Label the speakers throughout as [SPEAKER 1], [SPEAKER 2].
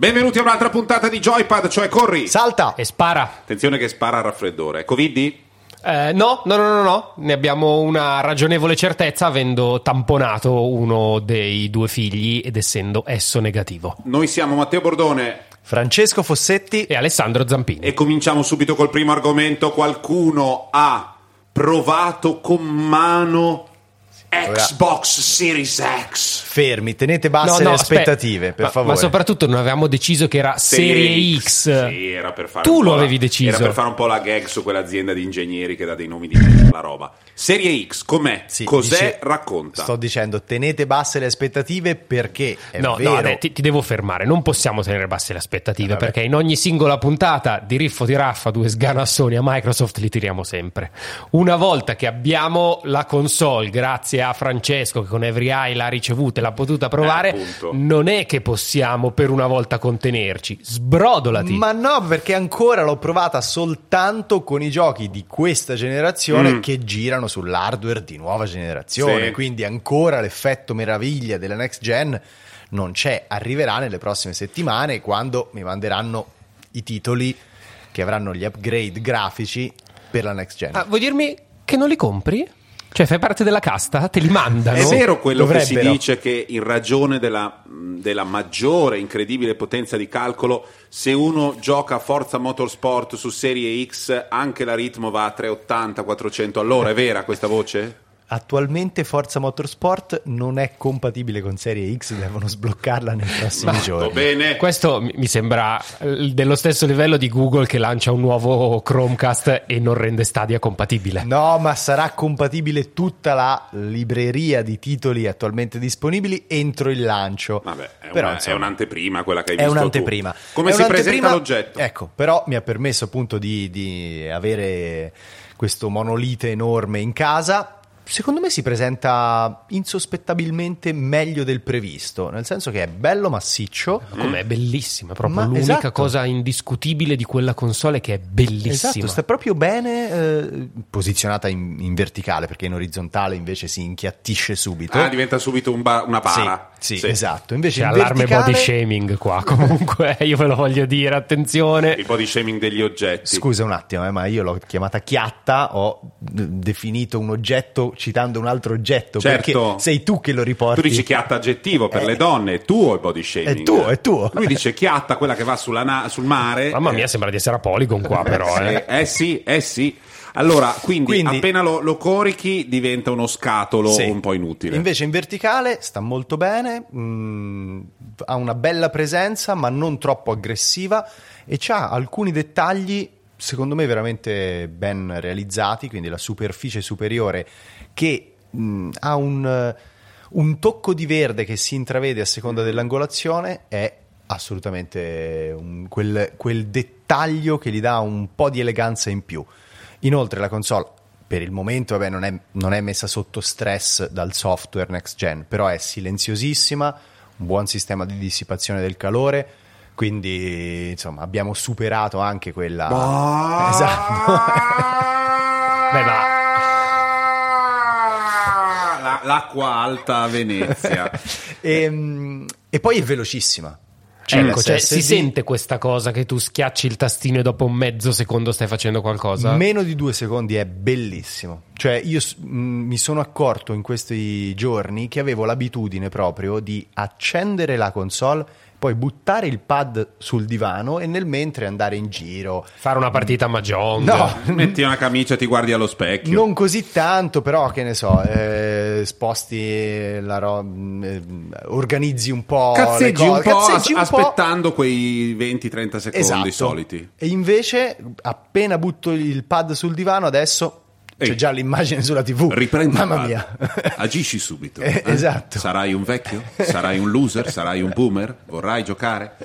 [SPEAKER 1] Benvenuti a un'altra puntata di Joypad, cioè corri.
[SPEAKER 2] Salta!
[SPEAKER 3] E spara.
[SPEAKER 1] Attenzione che spara al raffreddore. Coviddi?
[SPEAKER 3] Eh, no, no, no, no, no, ne abbiamo una ragionevole certezza avendo tamponato uno dei due figli ed essendo esso negativo.
[SPEAKER 1] Noi siamo Matteo Bordone
[SPEAKER 2] Francesco Fossetti.
[SPEAKER 3] E Alessandro Zampini.
[SPEAKER 1] e cominciamo subito col primo argomento. Qualcuno ha provato con mano Xbox Series X.
[SPEAKER 2] Fermi, tenete basse le
[SPEAKER 3] aspetta.
[SPEAKER 2] aspettative, per
[SPEAKER 3] ma,
[SPEAKER 2] favore.
[SPEAKER 3] Ma soprattutto non avevamo deciso che era Serie X.
[SPEAKER 1] Sì, era per fare
[SPEAKER 3] Tu
[SPEAKER 1] un po'
[SPEAKER 3] lo
[SPEAKER 1] la-
[SPEAKER 3] avevi deciso.
[SPEAKER 1] Era per fare un po' la gag su quell'azienda di ingegneri che dà dei nomi di merda alla roba. Serie X, com'è?
[SPEAKER 2] Sì,
[SPEAKER 1] Cos'è?
[SPEAKER 2] dice-
[SPEAKER 1] Racconta.
[SPEAKER 2] Sto dicendo, tenete basse le aspettative perché è
[SPEAKER 3] no,
[SPEAKER 2] vero.
[SPEAKER 3] no, Ade, ti, ti devo fermare. Non possiamo tenere basse le aspettative
[SPEAKER 2] Eh, vabbè.
[SPEAKER 3] perché in ogni singola puntata di Riffo di Raffa, due sganassoni a Microsoft li tiriamo sempre. Una volta che abbiamo la console, grazie a Francesco che con Every Eye l'ha ricevuta e l'ha potuta provare,
[SPEAKER 1] Eh,
[SPEAKER 3] non è che possiamo per una volta contenerci. Sbrodolati.
[SPEAKER 2] Ma no, perché ancora l'ho provata soltanto con i giochi di questa generazione
[SPEAKER 1] Mm.
[SPEAKER 2] che girano sull'hardware di nuova generazione.
[SPEAKER 1] Sì.
[SPEAKER 2] Quindi ancora l'effetto meraviglia della next gen non c'è. Arriverà nelle prossime settimane quando mi manderanno i titoli che avranno gli upgrade grafici per la next gen.
[SPEAKER 3] Ah, vuoi dirmi che non li compri? Cioè, fai parte della casta? Te li mandano?
[SPEAKER 1] È vero quello che si dice che in ragione della, della maggiore incredibile potenza di calcolo, se uno gioca a Forza Motorsport su Serie X, anche la ritmo va a 380-400 all'ora. È vera questa voce?
[SPEAKER 2] Attualmente Forza Motorsport non è compatibile con Serie X, devono sbloccarla nei prossimi
[SPEAKER 3] Ma-
[SPEAKER 2] giorni.
[SPEAKER 1] Bene.
[SPEAKER 3] Questo mi sembra eh, dello stesso livello di Google che lancia un nuovo Chromecast e non rende Stadia compatibile.
[SPEAKER 2] No, ma sarà compatibile tutta la libreria di titoli attualmente disponibili entro il lancio.
[SPEAKER 1] Vabbè, è,
[SPEAKER 2] Però,
[SPEAKER 1] una-
[SPEAKER 2] insomma,
[SPEAKER 1] è un'anteprima quella che hai
[SPEAKER 2] è
[SPEAKER 1] visto tu.
[SPEAKER 2] un'anteprima.
[SPEAKER 1] Come
[SPEAKER 2] È
[SPEAKER 1] si presenta
[SPEAKER 2] un'anteprima-
[SPEAKER 1] l'oggetto?
[SPEAKER 2] Ecco, però mi ha permesso appunto di, di avere questo monolite enorme in casa. Secondo me si presenta insospettabilmente meglio del previsto, nel senso che è bello massiccio.
[SPEAKER 3] Com'è bellissima, è proprio
[SPEAKER 2] Ma
[SPEAKER 3] l'unica
[SPEAKER 2] esatto.
[SPEAKER 3] cosa indiscutibile di quella console che è bellissima.
[SPEAKER 2] Esatto, sta proprio bene eh, posizionata in, in verticale, perché in orizzontale invece si inchiattisce subito.
[SPEAKER 1] Ah, diventa subito un ba- una bara.
[SPEAKER 2] Sì, sì, esatto. Invece
[SPEAKER 3] C'è
[SPEAKER 2] in
[SPEAKER 3] allarme
[SPEAKER 2] verticale...
[SPEAKER 3] body shaming qua, comunque, io ve lo voglio dire, attenzione.
[SPEAKER 1] Il body shaming degli oggetti.
[SPEAKER 2] Scusa un attimo, eh, ma io l'ho chiamata chiatta, ho d- definito un oggetto citando un altro oggetto,
[SPEAKER 1] Certo.
[SPEAKER 2] perché sei tu che lo riporti.
[SPEAKER 1] Tu dici chiatta aggettivo per
[SPEAKER 2] Eh.
[SPEAKER 1] le donne, è tuo il body shaming.
[SPEAKER 2] È tuo, è tuo.
[SPEAKER 1] Lui dice chiatta, quella che va sulla na- sul mare.
[SPEAKER 3] Mamma
[SPEAKER 1] Eh,
[SPEAKER 3] mia, sembra di essere a Polygon qua, però.
[SPEAKER 1] eh,
[SPEAKER 3] Eh.
[SPEAKER 1] eh sì, eh sì. Allora, quindi,
[SPEAKER 2] Quindi-
[SPEAKER 1] appena lo, lo corichi diventa uno scatolo
[SPEAKER 2] Sì.
[SPEAKER 1] un po' inutile.
[SPEAKER 2] Invece in verticale sta molto bene, mh, ha una bella presenza ma non troppo aggressiva e ha alcuni dettagli secondo me veramente ben realizzati, quindi la superficie superiore che mh, ha un, eh, un tocco di verde che si intravede a seconda dell'angolazione è assolutamente un- quel, quel dettaglio che gli dà un po' di eleganza in più. Inoltre la console per il momento vabbè, non, è, non è messa sotto stress dal software next gen, però è silenziosissima, un buon sistema di dissipazione del calore, quindi insomma abbiamo superato anche quella...
[SPEAKER 1] Ah.
[SPEAKER 2] Esatto.
[SPEAKER 3] Beh, ma-
[SPEAKER 1] La- l'acqua alta a Venezia.
[SPEAKER 2] e, mm, e poi è velocissima. Cioè,
[SPEAKER 3] Ecco, cioè, si sente questa cosa che tu schiacci il tastino e dopo un mezzo secondo stai facendo qualcosa?
[SPEAKER 2] Meno di due secondi è bellissimo. Cioè, io mh, mi sono accorto in questi giorni che avevo l'abitudine proprio di accendere la console, poi buttare il pad sul divano e nel mentre andare in giro.
[SPEAKER 3] Fare una partita a Mahjong?
[SPEAKER 2] No,
[SPEAKER 1] Metti una camicia e ti guardi allo specchio.
[SPEAKER 2] non così tanto, però che ne so, eh, sposti la roba, organizzi un po'. le
[SPEAKER 1] Cazzeggi un po'
[SPEAKER 2] cazzeggi un
[SPEAKER 1] as-
[SPEAKER 2] po'.
[SPEAKER 1] aspettando quei 20-30 secondi
[SPEAKER 2] Esatto.
[SPEAKER 1] soliti.
[SPEAKER 2] E invece, appena butto il pad sul divano, adesso c'è già l'immagine sulla TV.
[SPEAKER 1] Riprendi
[SPEAKER 2] Mamma mia.
[SPEAKER 1] Agisci subito.
[SPEAKER 2] Eh, esatto.
[SPEAKER 1] Sarai un vecchio? Sarai un loser? Sarai un boomer? Vorrai giocare?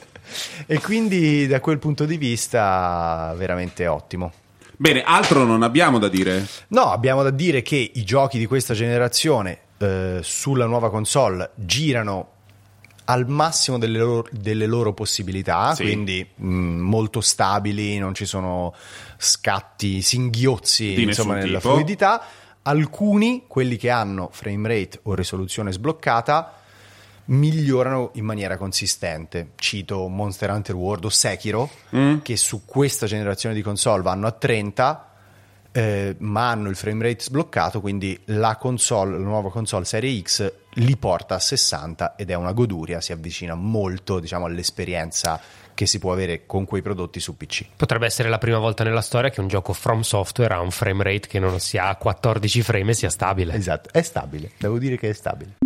[SPEAKER 2] E quindi da quel punto di vista veramente ottimo.
[SPEAKER 1] Bene, altro non abbiamo da dire.
[SPEAKER 2] No, abbiamo da dire che i giochi di questa generazione eh, sulla nuova console girano al massimo delle loro, delle loro possibilità,
[SPEAKER 1] Sì.
[SPEAKER 2] quindi mh, molto stabili, non ci sono scatti, singhiozzi
[SPEAKER 1] Di
[SPEAKER 2] insomma, nella
[SPEAKER 1] tipo.
[SPEAKER 2] fluidità. Alcuni, quelli che hanno frame rate o risoluzione sbloccata, migliorano in maniera consistente. Cito Monster Hunter World o Sekiro, che su questa generazione di console vanno a 30, eh, ma hanno il frame rate sbloccato, quindi la console, la nuova console Serie X li porta a 60 ed è una goduria, si avvicina molto diciamo, all'esperienza che si può avere con quei prodotti su PC.
[SPEAKER 3] Potrebbe essere la prima volta nella storia che un gioco from software ha un frame rate che non sia a 14 frame e sia stabile.
[SPEAKER 2] Esatto, è stabile, devo dire che è stabile.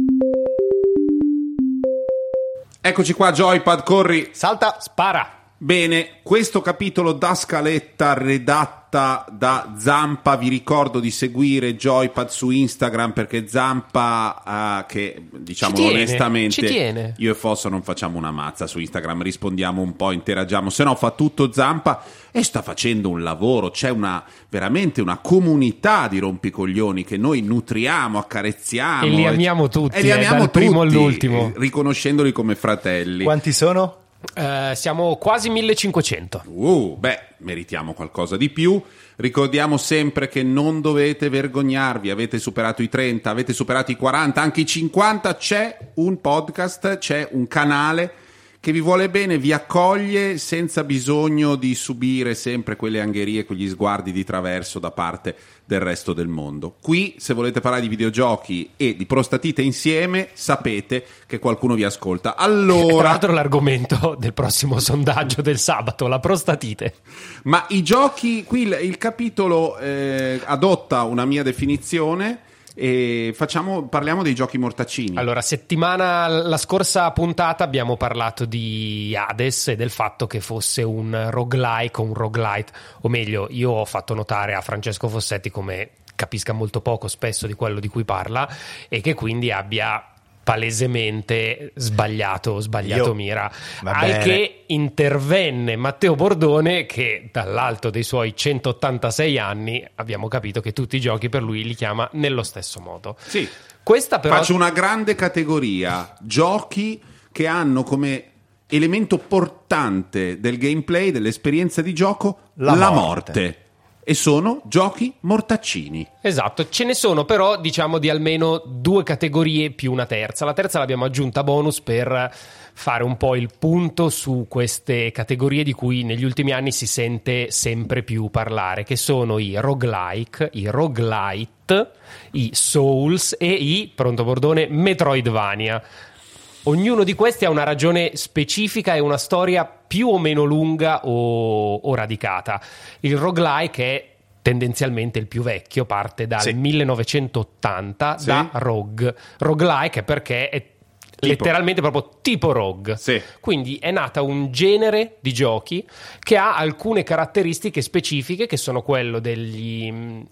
[SPEAKER 1] Eccoci qua, Joypad, corri.
[SPEAKER 2] Salta!
[SPEAKER 3] Spara!
[SPEAKER 1] Bene, questo capitolo da scaletta redatta da Zampa, vi ricordo di seguire Joypad su Instagram perché Zampa, eh, che diciamo
[SPEAKER 3] Ci tiene,
[SPEAKER 1] onestamente,
[SPEAKER 3] ci tiene.
[SPEAKER 1] io e Fosso non facciamo una mazza su Instagram, rispondiamo un po', interagiamo, se no fa tutto Zampa e sta facendo un lavoro, c'è una, veramente una comunità di rompicoglioni che noi nutriamo, accarezziamo.
[SPEAKER 3] E li amiamo tutti,
[SPEAKER 1] e li
[SPEAKER 3] eh,
[SPEAKER 1] amiamo
[SPEAKER 3] dal primo
[SPEAKER 1] tutti,
[SPEAKER 3] all'ultimo.
[SPEAKER 1] riconoscendoli come fratelli.
[SPEAKER 2] Quanti sono?
[SPEAKER 3] Eh, siamo quasi 1500.
[SPEAKER 1] Uh, beh, meritiamo qualcosa di più. Ricordiamo sempre che non dovete vergognarvi, avete superato i 30, avete superato i 40, anche i 50, c'è un podcast, c'è un canale che vi vuole bene, vi accoglie senza bisogno di subire sempre quelle angherie, quegli sguardi di traverso da parte del resto del mondo. Qui, se volete parlare di videogiochi e di prostatite insieme, sapete che qualcuno vi ascolta.
[SPEAKER 3] Tra
[SPEAKER 1] Allora,
[SPEAKER 3] l'altro l'argomento del prossimo sondaggio del sabato, la prostatite.
[SPEAKER 1] Ma i giochi, qui il, il capitolo eh, adotta una mia definizione e facciamo, parliamo dei giochi mortaccini.
[SPEAKER 3] Allora, settimana, la scorsa puntata abbiamo parlato di Hades e del fatto che fosse un roguelike o un roguelite, o meglio, io ho fatto notare a Francesco Fossetti come capisca molto poco spesso di quello di cui parla e che quindi abbia palesemente sbagliato, sbagliato
[SPEAKER 2] Io-
[SPEAKER 3] mira. Al
[SPEAKER 2] bene.
[SPEAKER 3] che intervenne Matteo Bordone che dall'alto dei suoi 186 anni abbiamo capito che tutti i giochi per lui li chiama nello stesso modo.
[SPEAKER 1] Sì.
[SPEAKER 3] Questa però
[SPEAKER 1] Faccio una grande categoria, giochi che hanno come elemento portante del gameplay, dell'esperienza di gioco, la,
[SPEAKER 2] La
[SPEAKER 1] morte.
[SPEAKER 2] morte.
[SPEAKER 1] E sono giochi mortaccini.
[SPEAKER 3] Esatto, ce ne sono però diciamo di almeno due categorie più una terza. La terza l'abbiamo aggiunta bonus per fare un po' il punto su queste categorie di cui negli ultimi anni si sente sempre più parlare, che sono i roguelike, i roguelite, i souls e i, pronto bordone, metroidvania. Ognuno di questi ha una ragione specifica e una storia più o meno lunga o, o radicata. Il roguelike è tendenzialmente il più vecchio, parte dal
[SPEAKER 2] Sì.
[SPEAKER 3] 1980
[SPEAKER 1] Sì.
[SPEAKER 3] da Rogue. Roguelike perché è letteralmente proprio tipo Rogue.
[SPEAKER 1] Sì.
[SPEAKER 3] Quindi è nata un genere di giochi che ha alcune caratteristiche specifiche che sono quello degli mh,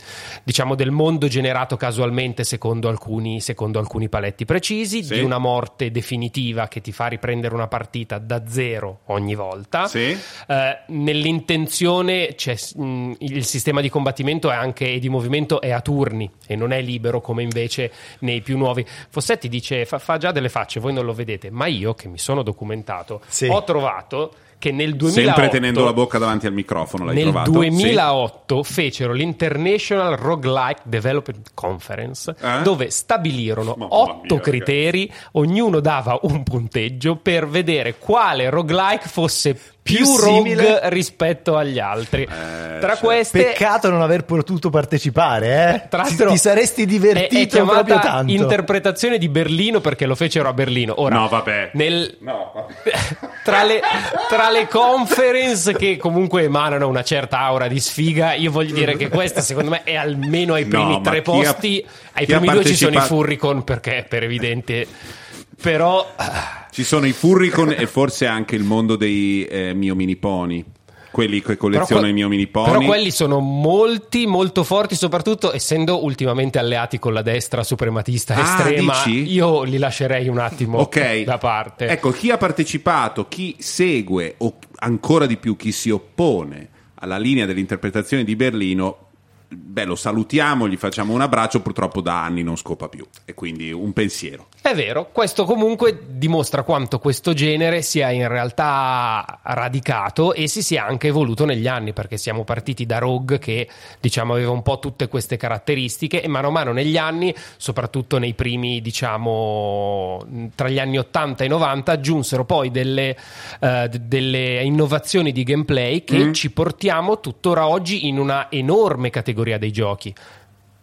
[SPEAKER 3] diciamo del mondo generato casualmente secondo alcuni, secondo alcuni paletti precisi,
[SPEAKER 1] Sì.
[SPEAKER 3] di una morte definitiva che ti fa riprendere una partita da zero ogni volta.
[SPEAKER 1] Sì.
[SPEAKER 3] Eh, nell'intenzione mh, il sistema di combattimento è anche, e di movimento è a turni e non è libero come invece nei più nuovi. Fossetti dice fa, fa già delle facce, voi non lo vedete, ma io che mi sono documentato
[SPEAKER 2] Sì.
[SPEAKER 3] ho trovato che nel 2008
[SPEAKER 1] Sempre tenendo la bocca davanti al microfono, l'hai
[SPEAKER 3] nel
[SPEAKER 1] trovato?
[SPEAKER 3] 2008 fecero l'International Roguelike Development Conference
[SPEAKER 1] Eh?
[SPEAKER 3] dove stabilirono
[SPEAKER 1] Mamma
[SPEAKER 3] otto
[SPEAKER 1] mia,
[SPEAKER 3] criteri, ognuno dava un punteggio per vedere quale roguelike fosse più,
[SPEAKER 2] Più
[SPEAKER 3] rogue rispetto agli altri.
[SPEAKER 1] Eh,
[SPEAKER 3] Tra
[SPEAKER 1] cioè,
[SPEAKER 3] queste
[SPEAKER 2] Peccato non aver potuto partecipare, eh?
[SPEAKER 3] tra
[SPEAKER 2] Ti-
[SPEAKER 3] l'altro
[SPEAKER 2] ti saresti
[SPEAKER 3] è- è
[SPEAKER 2] divertito
[SPEAKER 3] chiamata
[SPEAKER 2] proprio tanto.
[SPEAKER 3] interpretazione di Berlino perché lo fecero a Berlino. Ora,
[SPEAKER 1] No, vabbè.
[SPEAKER 3] nel-
[SPEAKER 1] No, vabbè.
[SPEAKER 3] tra, le, tra le conference che comunque emanano una certa aura di sfiga, io voglio dire che questa secondo me è almeno ai
[SPEAKER 1] No,
[SPEAKER 3] primi
[SPEAKER 1] ma
[SPEAKER 3] tre
[SPEAKER 1] chi ha-
[SPEAKER 3] posti. ai primi due ci sono i Furricon perché per evidente. Però
[SPEAKER 1] Ci sono i Furricon e forse anche il mondo dei eh, mio mini pony. Quelli che collezionano i mio mini pony.
[SPEAKER 3] però quelli sono molti, molto forti, soprattutto essendo ultimamente alleati con la destra suprematista
[SPEAKER 1] Ah,
[SPEAKER 3] estrema.
[SPEAKER 1] dici?
[SPEAKER 3] Io li lascerei un attimo
[SPEAKER 1] Ok.
[SPEAKER 3] da parte.
[SPEAKER 1] Ecco, chi ha partecipato, chi segue o ancora di più chi si oppone alla linea dell'interpretazione di Berlino beh, lo salutiamo, gli facciamo un abbraccio, purtroppo da anni non scopa più. E quindi un pensiero.
[SPEAKER 3] È vero, questo comunque dimostra quanto questo genere sia in realtà radicato e si sia anche evoluto negli anni, perché siamo partiti da Rogue che diciamo aveva un po' tutte queste caratteristiche e mano a mano negli anni, soprattutto nei primi diciamo tra gli anni 80 e 90, aggiunsero poi delle, eh, delle innovazioni di gameplay che
[SPEAKER 1] Mm.
[SPEAKER 3] ci portiamo tuttora oggi in una enorme categoria dei giochi.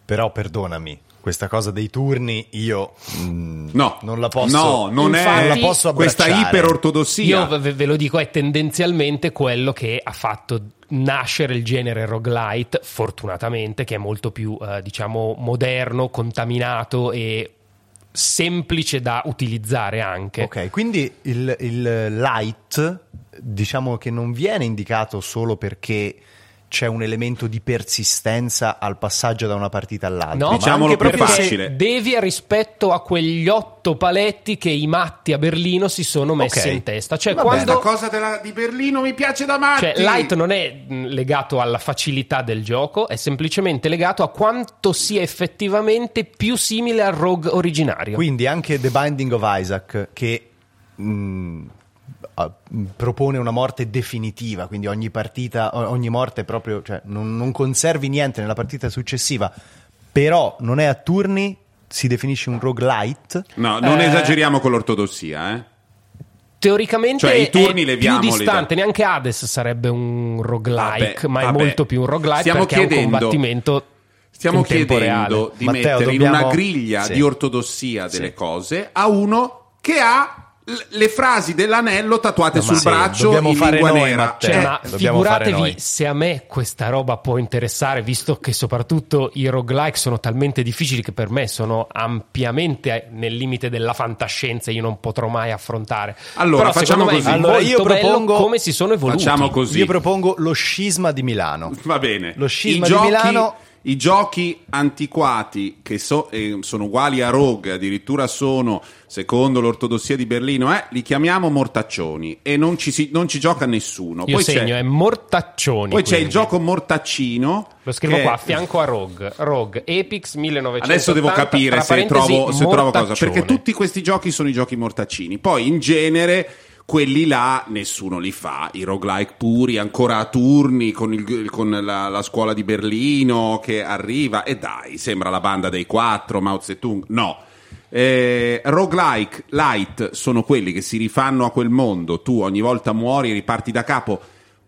[SPEAKER 2] Però perdonami, questa cosa dei turni io mm,
[SPEAKER 1] No,
[SPEAKER 2] non la posso
[SPEAKER 1] no, non
[SPEAKER 3] Infatti-
[SPEAKER 1] è
[SPEAKER 2] non la posso
[SPEAKER 1] questa iperortodossia.
[SPEAKER 3] Io ve, ve lo dico, è tendenzialmente quello che ha fatto nascere il genere roguelite, fortunatamente, che è molto più, eh, diciamo, moderno, contaminato e semplice da utilizzare anche.
[SPEAKER 2] Ok, quindi il, il light diciamo che non viene indicato solo perché c'è un elemento di persistenza al passaggio da una partita all'altra.
[SPEAKER 3] No,
[SPEAKER 1] Diciamolo più facile.
[SPEAKER 3] devia rispetto a quegli otto paletti che i matti a Berlino si sono messi
[SPEAKER 2] Ok.
[SPEAKER 3] in testa. Cioè,
[SPEAKER 2] Va
[SPEAKER 1] Questa
[SPEAKER 3] quando
[SPEAKER 1] cosa della- di Berlino mi piace da matti.
[SPEAKER 3] Cioè, light non è mh, legato alla facilità del gioco, è semplicemente legato a quanto sia effettivamente più simile al rogue originario.
[SPEAKER 2] Quindi anche The Binding of Isaac che mm, ah, mm, propone una morte definitiva, quindi ogni partita, ogni morte proprio, cioè non, non conservi niente nella partita successiva, però non è a turni, si definisce un roguelite.
[SPEAKER 1] No, non
[SPEAKER 3] Eh,
[SPEAKER 1] esageriamo con l'ortodossia, eh.
[SPEAKER 3] Teoricamente
[SPEAKER 1] Cioè, i turni
[SPEAKER 3] è più distante,
[SPEAKER 1] da-
[SPEAKER 3] neanche Hades sarebbe un roguelike,
[SPEAKER 1] Vabbè,
[SPEAKER 3] ma è
[SPEAKER 1] vabbè.
[SPEAKER 3] molto più un roguelike
[SPEAKER 1] Stiamo
[SPEAKER 3] perché
[SPEAKER 1] chiedendo-
[SPEAKER 3] è un combattimento
[SPEAKER 1] Stiamo
[SPEAKER 3] in tempo
[SPEAKER 1] chiedendo
[SPEAKER 3] reale.
[SPEAKER 1] di
[SPEAKER 2] Matteo,
[SPEAKER 1] mettere in
[SPEAKER 2] dobbiamo-
[SPEAKER 1] una griglia
[SPEAKER 2] Sì.
[SPEAKER 1] di ortodossia delle
[SPEAKER 2] Sì.
[SPEAKER 1] cose a uno che ha le frasi dell'anello tatuate
[SPEAKER 2] No,
[SPEAKER 1] sul
[SPEAKER 2] sì,
[SPEAKER 1] braccio in
[SPEAKER 2] fare
[SPEAKER 1] lingua
[SPEAKER 2] noi,
[SPEAKER 1] nera.
[SPEAKER 2] Matteo.
[SPEAKER 3] Cioè, ma figuratevi se a me questa roba può interessare, visto che soprattutto i roguelike sono talmente difficili che per me sono ampiamente nel limite della fantascienza e io non potrò mai affrontare.
[SPEAKER 1] Allora,
[SPEAKER 3] Però
[SPEAKER 1] facciamo così.
[SPEAKER 2] Allora, io propongo-
[SPEAKER 3] come si sono evoluti.
[SPEAKER 1] Facciamo così.
[SPEAKER 2] Io propongo lo scisma di Milano.
[SPEAKER 1] Va bene.
[SPEAKER 2] Lo scisma
[SPEAKER 1] I
[SPEAKER 2] di
[SPEAKER 1] giochi,
[SPEAKER 2] Milano-
[SPEAKER 1] I giochi antiquati che so- eh, sono uguali a Rogue, addirittura sono, secondo l'ortodossia di Berlino, eh, li chiamiamo mortaccioni e non ci, si- non ci gioca nessuno.
[SPEAKER 3] Io
[SPEAKER 1] Poi
[SPEAKER 3] segno, è mortaccioni.
[SPEAKER 1] poi c'è il
[SPEAKER 3] quindi.
[SPEAKER 1] gioco mortaccino.
[SPEAKER 3] Lo scrivo
[SPEAKER 1] che-
[SPEAKER 3] qua, a fianco a Rogue. Rogue Epix 1980.
[SPEAKER 1] Adesso devo capire se trovo, se trovo cosa. Perché tutti questi giochi sono i giochi mortaccini. Poi in genere quelli là nessuno li fa. I roguelike puri, ancora a turni con, il- con la, la scuola di Berlino che arriva. E dai, sembra la banda dei quattro, Mao Zedong. No. Eh, roguelike light sono quelli che si rifanno a quel mondo. Tu ogni volta muori e riparti da capo.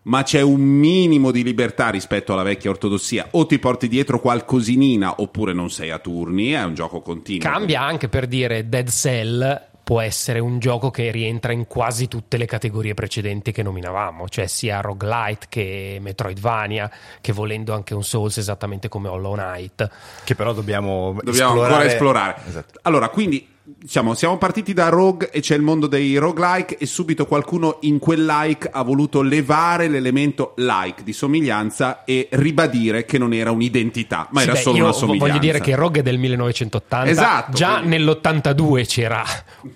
[SPEAKER 1] Ma c'è un minimo di libertà rispetto alla vecchia ortodossia. O ti porti dietro qualcosinina, oppure non sei a turni. È un gioco continuo.
[SPEAKER 3] Cambia anche per dire Dead Cell può essere un gioco che rientra in quasi tutte le categorie precedenti che nominavamo, cioè sia roguelite che Metroidvania, che volendo anche un Souls esattamente come Hollow Knight.
[SPEAKER 2] Che però dobbiamo,
[SPEAKER 1] Dobbiamo
[SPEAKER 2] esplorare.
[SPEAKER 1] ancora esplorare.
[SPEAKER 2] Esatto.
[SPEAKER 1] Allora, quindi diciamo, siamo partiti da Rogue e c'è il mondo dei roguelike e subito qualcuno in quel like ha voluto levare l'elemento like di somiglianza e ribadire che non era un'identità, ma
[SPEAKER 3] Sì,
[SPEAKER 1] era
[SPEAKER 3] beh,
[SPEAKER 1] solo una somiglianza.
[SPEAKER 3] voglio dire che Rogue è del 1980,
[SPEAKER 1] Esatto,
[SPEAKER 3] già
[SPEAKER 1] quindi-
[SPEAKER 3] nell'82 c'era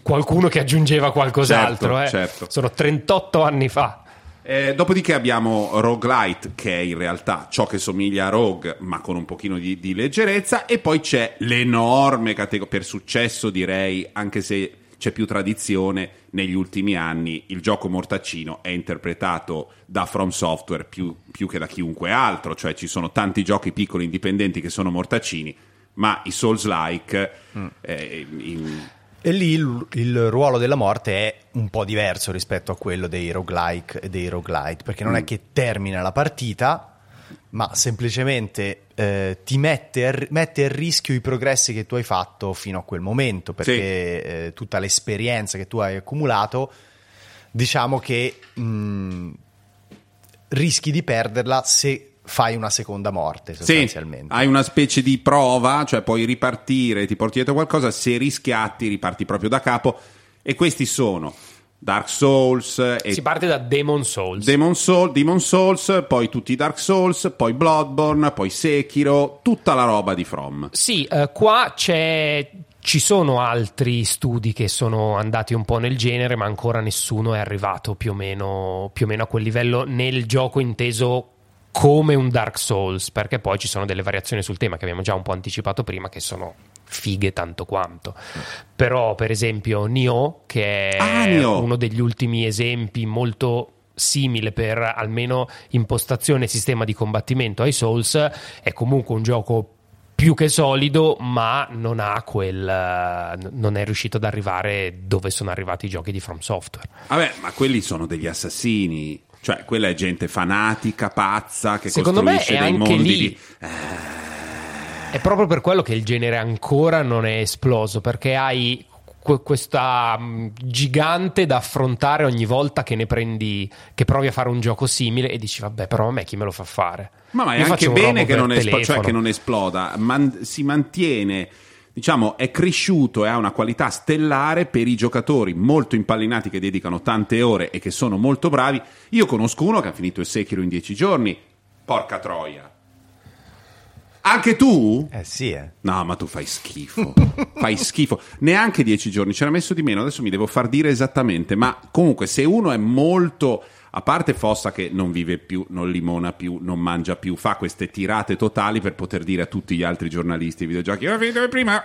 [SPEAKER 3] qualcuno che aggiungeva qualcos'altro,
[SPEAKER 1] Certo,
[SPEAKER 3] eh.
[SPEAKER 1] certo.
[SPEAKER 3] sono 38 anni fa.
[SPEAKER 1] Eh, dopodiché abbiamo Roguelite, che è in realtà ciò che somiglia a Rogue, ma con un pochino di, di leggerezza, e poi c'è l'enorme categoria, per successo direi, anche se c'è più tradizione, negli ultimi anni il gioco mortaccino è interpretato da From Software più, più che da chiunque altro, cioè ci sono tanti giochi piccoli indipendenti che sono mortaccini, ma i Souls-like... eh, in-
[SPEAKER 2] E lì il, il ruolo della morte è un po' diverso rispetto a quello dei roguelike e dei roguelite, perché non è che termina la partita, ma semplicemente eh, ti mette a, mette a rischio i progressi che tu hai fatto fino a quel momento, perché eh, tutta l'esperienza che tu hai accumulato, diciamo che mh, rischi di perderla se fai una seconda morte
[SPEAKER 1] Sì,
[SPEAKER 2] sostanzialmente.
[SPEAKER 1] hai una specie di prova, cioè puoi ripartire, ti porti dietro qualcosa, se rischiatti riparti proprio da capo e questi sono Dark Souls e
[SPEAKER 3] Si parte da Demon Souls.
[SPEAKER 1] Demon, Soul, Demon Souls, poi tutti i Dark Souls, poi Bloodborne, poi Sekiro, tutta la roba di From.
[SPEAKER 3] Sì, eh, qua c'è. Ci sono altri studi che sono andati un po' nel genere, ma ancora nessuno è arrivato più o meno, più o meno a quel livello nel gioco inteso come un Dark Souls, perché poi ci sono delle variazioni sul tema che abbiamo già un po' anticipato prima, che sono fighe tanto quanto. Però, per esempio, Nioh, che è
[SPEAKER 1] Ah, Nioh.
[SPEAKER 3] uno degli ultimi esempi molto simile per almeno impostazione e sistema di combattimento ai Souls, è comunque un gioco più che solido, ma non ha quel non è riuscito ad arrivare dove sono arrivati i giochi di From Software.
[SPEAKER 1] Vabbè, ma quelli sono degli assassini. Cioè, quella è gente fanatica, pazza, che
[SPEAKER 3] Secondo me
[SPEAKER 1] costruisce
[SPEAKER 3] è
[SPEAKER 1] dei
[SPEAKER 3] anche
[SPEAKER 1] mondi
[SPEAKER 3] lì.
[SPEAKER 1] di...
[SPEAKER 3] È proprio per quello che il genere ancora non è esploso, perché hai que- questa mh, gigante da affrontare ogni volta che ne prendi, che provi a fare un gioco simile e dici, vabbè, però a me chi me lo fa fare?
[SPEAKER 1] Ma, ma è
[SPEAKER 3] Io
[SPEAKER 1] anche bene che non, esplo- cioè che non esploda, Man- si mantiene, diciamo, è cresciuto e ha una qualità stellare per i giocatori molto impallinati che dedicano tante ore e che sono molto bravi. Io conosco uno che ha finito il Sekiro in dieci giorni, porca troia. Anche tu?
[SPEAKER 2] Eh sì, eh.
[SPEAKER 1] No, ma tu fai schifo. fai schifo. Neanche dieci giorni, ci era messo di meno. Adesso mi devo far dire esattamente. Ma comunque, se uno è molto. A parte Fossa che non vive più, non limona più, non mangia più, fa queste tirate totali per poter dire a tutti gli altri giornalisti videogiochi: Io ho finito prima.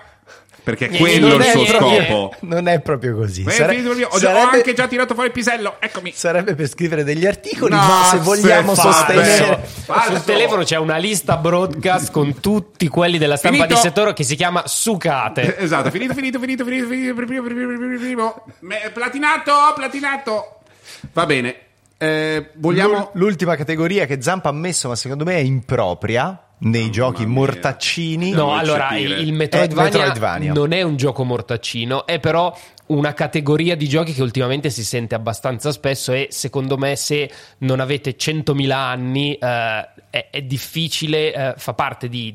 [SPEAKER 1] Perché
[SPEAKER 3] Niente,
[SPEAKER 1] quello è il suo
[SPEAKER 3] niente.
[SPEAKER 1] scopo.
[SPEAKER 2] Non è proprio così.
[SPEAKER 1] Eh,
[SPEAKER 2] Sare-
[SPEAKER 1] ho, ho
[SPEAKER 2] sarebbe,
[SPEAKER 1] anche già tirato fuori il pisello, eccomi.
[SPEAKER 2] sarebbe per scrivere degli articoli,
[SPEAKER 1] No,
[SPEAKER 2] ma se vogliamo sostenere...
[SPEAKER 1] Falso.
[SPEAKER 3] Sul telefono c'è una lista broadcast con tutti quelli della stampa
[SPEAKER 1] Finito.
[SPEAKER 3] di settore che si chiama Sucate.
[SPEAKER 1] Esatto, finito, finito, finito, finito, finito, primo, primo, primo, primo. Me- Platinato, platinato. Va bene. Eh, vogliamo
[SPEAKER 2] L'ultima categoria che Zampa ha messo, ma secondo me è impropria, nei giochi
[SPEAKER 1] mia.
[SPEAKER 2] mortaccini.
[SPEAKER 3] No, allora il Metroidvania,
[SPEAKER 2] Metroidvania.
[SPEAKER 3] non è un gioco mortaccino, è però una categoria di giochi che ultimamente si sente abbastanza spesso e secondo me se non avete 100.000 anni eh, è, è difficile, eh, fa parte di,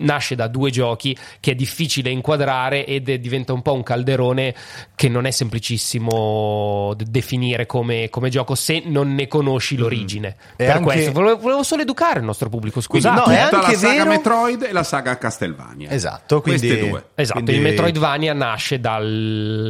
[SPEAKER 3] nasce da due giochi che è difficile inquadrare ed è- diventa un po' un calderone che non è semplicissimo de- definire come, come gioco se non ne conosci l'origine.
[SPEAKER 2] E
[SPEAKER 3] Per
[SPEAKER 2] anche-
[SPEAKER 3] questo volevo, volevo solo educare il nostro pubblico,
[SPEAKER 1] Quindi
[SPEAKER 3] scusate.
[SPEAKER 2] no, è
[SPEAKER 1] tutta
[SPEAKER 2] anche
[SPEAKER 1] la saga
[SPEAKER 2] vero-
[SPEAKER 1] Metroid e la saga Castlevania.
[SPEAKER 2] Esatto, quindi...
[SPEAKER 1] Queste due.
[SPEAKER 3] Esatto,
[SPEAKER 2] quindi-
[SPEAKER 3] il Metroidvania nasce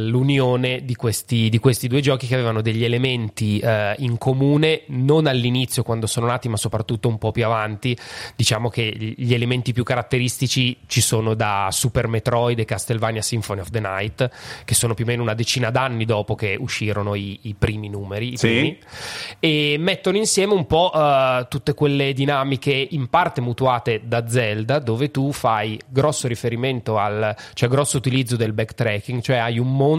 [SPEAKER 3] dall'unione di questi, di questi due giochi che avevano degli elementi eh, in comune, non all'inizio quando sono nati, ma soprattutto un po' più avanti. Diciamo che gli elementi più caratteristici ci sono da Super Metroid e Castlevania Symphony of the Night, che sono più o meno una decina d'anni dopo che uscirono i, i primi numeri. i
[SPEAKER 1] Sì.
[SPEAKER 3] primi e mettono insieme un po' eh, tutte quelle dinamiche in parte mutuate da Zelda, dove tu fai grosso riferimento al, cioè grosso utilizzo del backtracking, cioè hai un mondo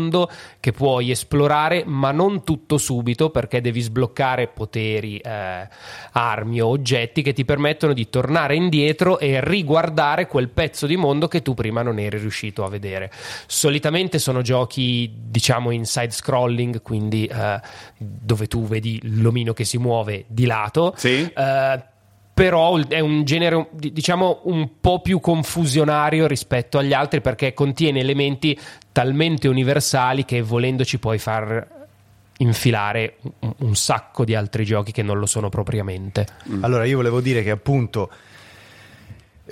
[SPEAKER 3] che puoi esplorare, ma non tutto subito, perché devi sbloccare poteri, eh, armi o oggetti che ti permettono di tornare indietro e riguardare quel pezzo di mondo che tu prima non eri riuscito a vedere. Solitamente sono giochi, diciamo, in side scrolling, quindi eh, dove tu vedi l'omino che si muove di lato.
[SPEAKER 1] Sì.
[SPEAKER 3] Eh, però è un genere di- diciamo un po' più confusionario rispetto agli altri perché contiene elementi talmente universali che volendoci puoi far infilare un sacco di altri giochi che non lo sono propriamente.
[SPEAKER 2] Allora, io volevo dire che appunto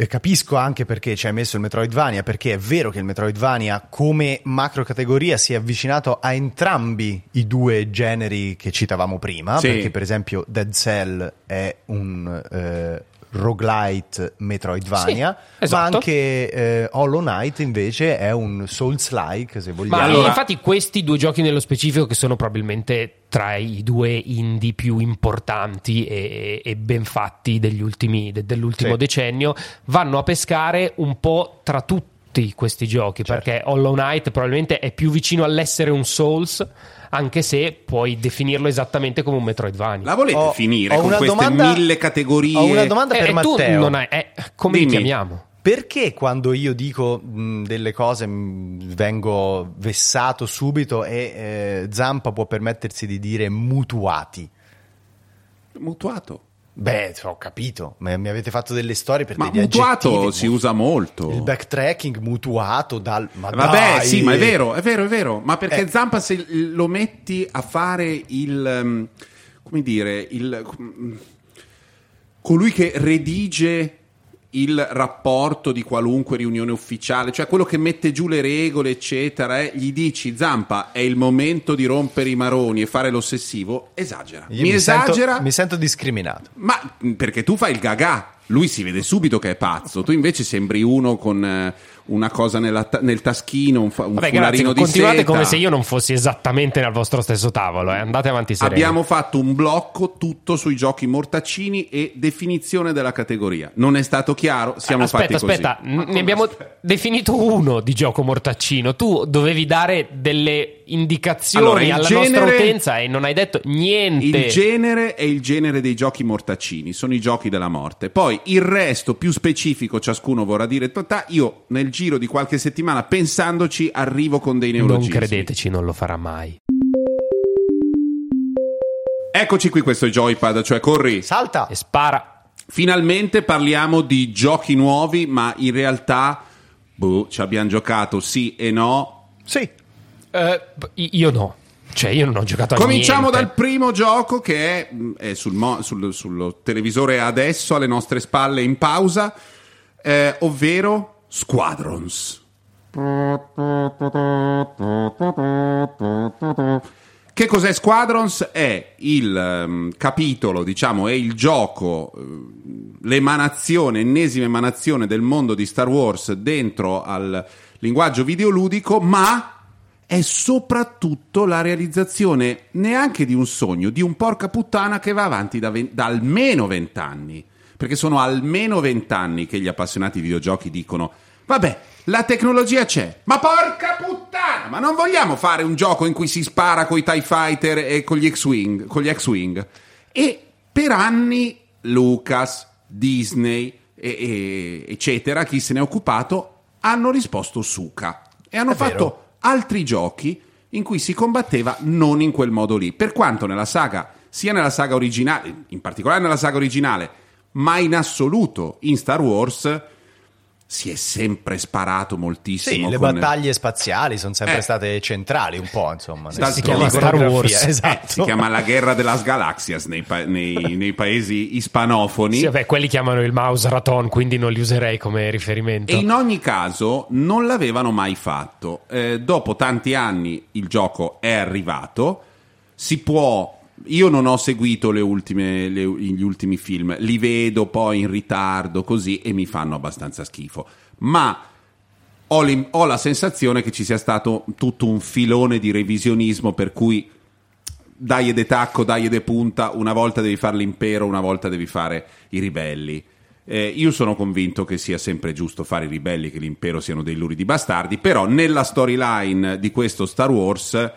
[SPEAKER 2] eh, capisco anche perché ci hai messo il Metroidvania, perché è vero che il Metroidvania come macro categoria si è avvicinato a entrambi i due generi che citavamo prima,
[SPEAKER 1] Sì.
[SPEAKER 2] perché per esempio Dead Cell è un eh, roguelite Metroidvania,
[SPEAKER 3] Sì, esatto.
[SPEAKER 2] ma anche eh, Hollow Knight invece è un Souls-like, se vogliamo.
[SPEAKER 3] Ma
[SPEAKER 1] allora-
[SPEAKER 3] infatti questi due giochi nello specifico che sono probabilmente tra i due indie più importanti e, e ben fatti degli ultimi, de- dell'ultimo
[SPEAKER 2] Sì.
[SPEAKER 3] decennio vanno a pescare un po' tra tutti questi giochi
[SPEAKER 2] Certo.
[SPEAKER 3] perché Hollow Knight probabilmente è più vicino all'essere un Souls anche se puoi definirlo esattamente come un Metroidvania.
[SPEAKER 1] La volete
[SPEAKER 2] Ho-
[SPEAKER 1] finire
[SPEAKER 2] ho
[SPEAKER 1] con
[SPEAKER 2] una
[SPEAKER 1] queste
[SPEAKER 2] domanda-
[SPEAKER 1] mille categorie?
[SPEAKER 2] Ho una domanda
[SPEAKER 3] Eh,
[SPEAKER 2] per
[SPEAKER 3] e tu
[SPEAKER 2] Matteo.
[SPEAKER 3] non hai, eh, come li
[SPEAKER 1] Dimmi.
[SPEAKER 3] chiamiamo?
[SPEAKER 2] Perché quando io dico mh, delle cose mh, vengo vessato subito e eh, Zampa può permettersi di dire mutuati?
[SPEAKER 1] Mutuato.
[SPEAKER 2] Beh, ho capito, ma mi avete fatto delle storie per
[SPEAKER 1] Ma
[SPEAKER 2] degli
[SPEAKER 1] mutuato si usa molto.
[SPEAKER 2] Il backtracking mutuato dal... Ma
[SPEAKER 1] Vabbè,
[SPEAKER 2] dai!
[SPEAKER 1] sì, ma è vero, è vero, è vero. Ma perché
[SPEAKER 2] Eh.
[SPEAKER 1] Zampa se lo metti a fare il ehm, come dire, il mm, colui che redige il rapporto di qualunque riunione ufficiale, cioè quello che mette giù le regole, eccetera, eh, gli dici Zampa è il momento di rompere i maroni e fare l'ossessivo, esagera.
[SPEAKER 2] Io
[SPEAKER 1] mi, esagera,
[SPEAKER 2] Sento, mi sento discriminato.
[SPEAKER 1] ma perché tu fai il gaga. Lui si vede subito che è pazzo, tu invece sembri uno con eh, una cosa nella ta- nel taschino, un, fa- un
[SPEAKER 3] Vabbè, grazie.
[SPEAKER 1] di
[SPEAKER 3] Continuate
[SPEAKER 1] seta.
[SPEAKER 3] come se io non fossi esattamente al vostro stesso tavolo. eh. Andate avanti sereni.
[SPEAKER 1] Abbiamo fatto un blocco tutto sui giochi mortaccini e definizione della categoria. Non è stato chiaro, siamo
[SPEAKER 3] aspetta,
[SPEAKER 1] fatti così.
[SPEAKER 3] aspetta, ne abbiamo definito uno di gioco mortaccino. Tu dovevi dare delle indicazioni
[SPEAKER 1] Allora,
[SPEAKER 3] alla
[SPEAKER 1] genere-
[SPEAKER 3] nostra utenza e non hai detto niente.
[SPEAKER 1] Il genere è il genere dei giochi mortaccini, sono i giochi della morte. Poi il resto più specifico, ciascuno vorrà dire totà. Io nel giro di qualche settimana, pensandoci, arrivo con dei
[SPEAKER 3] non
[SPEAKER 1] neologismi.
[SPEAKER 3] credeteci, non lo farà mai.
[SPEAKER 1] Eccoci qui, questo Joypad, cioè corri.
[SPEAKER 2] Salta!
[SPEAKER 3] E spara.
[SPEAKER 1] Finalmente parliamo di giochi nuovi, ma in realtà boh, ci abbiamo giocato sì e no.
[SPEAKER 2] Sì.
[SPEAKER 3] Eh, io no. Cioè, io non ho giocato a
[SPEAKER 1] Cominciamo
[SPEAKER 3] niente.
[SPEAKER 1] dal primo gioco che è, è sul, mo- sul- sullo televisore adesso, alle nostre spalle in pausa, eh, ovvero Squadrons. Che cos'è Squadrons? È il ehm, capitolo, diciamo, è il gioco, eh, l'emanazione, ennesima emanazione del mondo di Star Wars dentro al linguaggio videoludico, ma è soprattutto la realizzazione neanche di un sogno, di un porca puttana che va avanti da, ven- da almeno vent'anni. Perché sono almeno vent'anni che gli appassionati di videogiochi dicono: Vabbè, la tecnologia c'è, ma porca puttana! Ma non vogliamo fare un gioco in cui si spara con i TIE Fighter e con gli X-Wing. Con gli X-Wing. E per anni Lucas, Disney, e- e- eccetera, chi se ne è occupato, hanno risposto suca. E hanno
[SPEAKER 2] È vero.
[SPEAKER 1] Altri giochi in cui si combatteva non in quel modo lì. Per quanto nella saga, sia nella saga originale, in particolare nella saga originale, ma in assoluto in Star Wars, si è sempre sparato
[SPEAKER 2] Sì,
[SPEAKER 1] moltissimo.
[SPEAKER 2] le
[SPEAKER 1] con-
[SPEAKER 2] battaglie spaziali sono sempre
[SPEAKER 1] Eh.
[SPEAKER 2] state centrali un po', insomma.
[SPEAKER 1] Sta- si
[SPEAKER 3] chiama Star Wars.
[SPEAKER 1] Eh,
[SPEAKER 2] Esatto.
[SPEAKER 1] si chiama la guerra delle Galaxias nei, pa- nei- nei paesi ispanofoni.
[SPEAKER 3] Sì, vabbè, quelli chiamano il mouse raton, quindi non li userei come riferimento.
[SPEAKER 1] E in ogni caso non l'avevano mai fatto. Eh, dopo tanti anni il gioco è arrivato, si può... Io non ho seguito le ultime- le- gli ultimi film, li vedo poi in ritardo così e mi fanno abbastanza schifo. Ma ho, l'im- ho la sensazione che ci sia stato tutto un filone di revisionismo per cui dai de tacco, dai de punta, una volta devi fare l'impero, una volta devi fare i ribelli. Eh, io sono convinto che sia sempre giusto fare i ribelli, che l'impero siano dei luridi bastardi, però nella storyline di questo Star Wars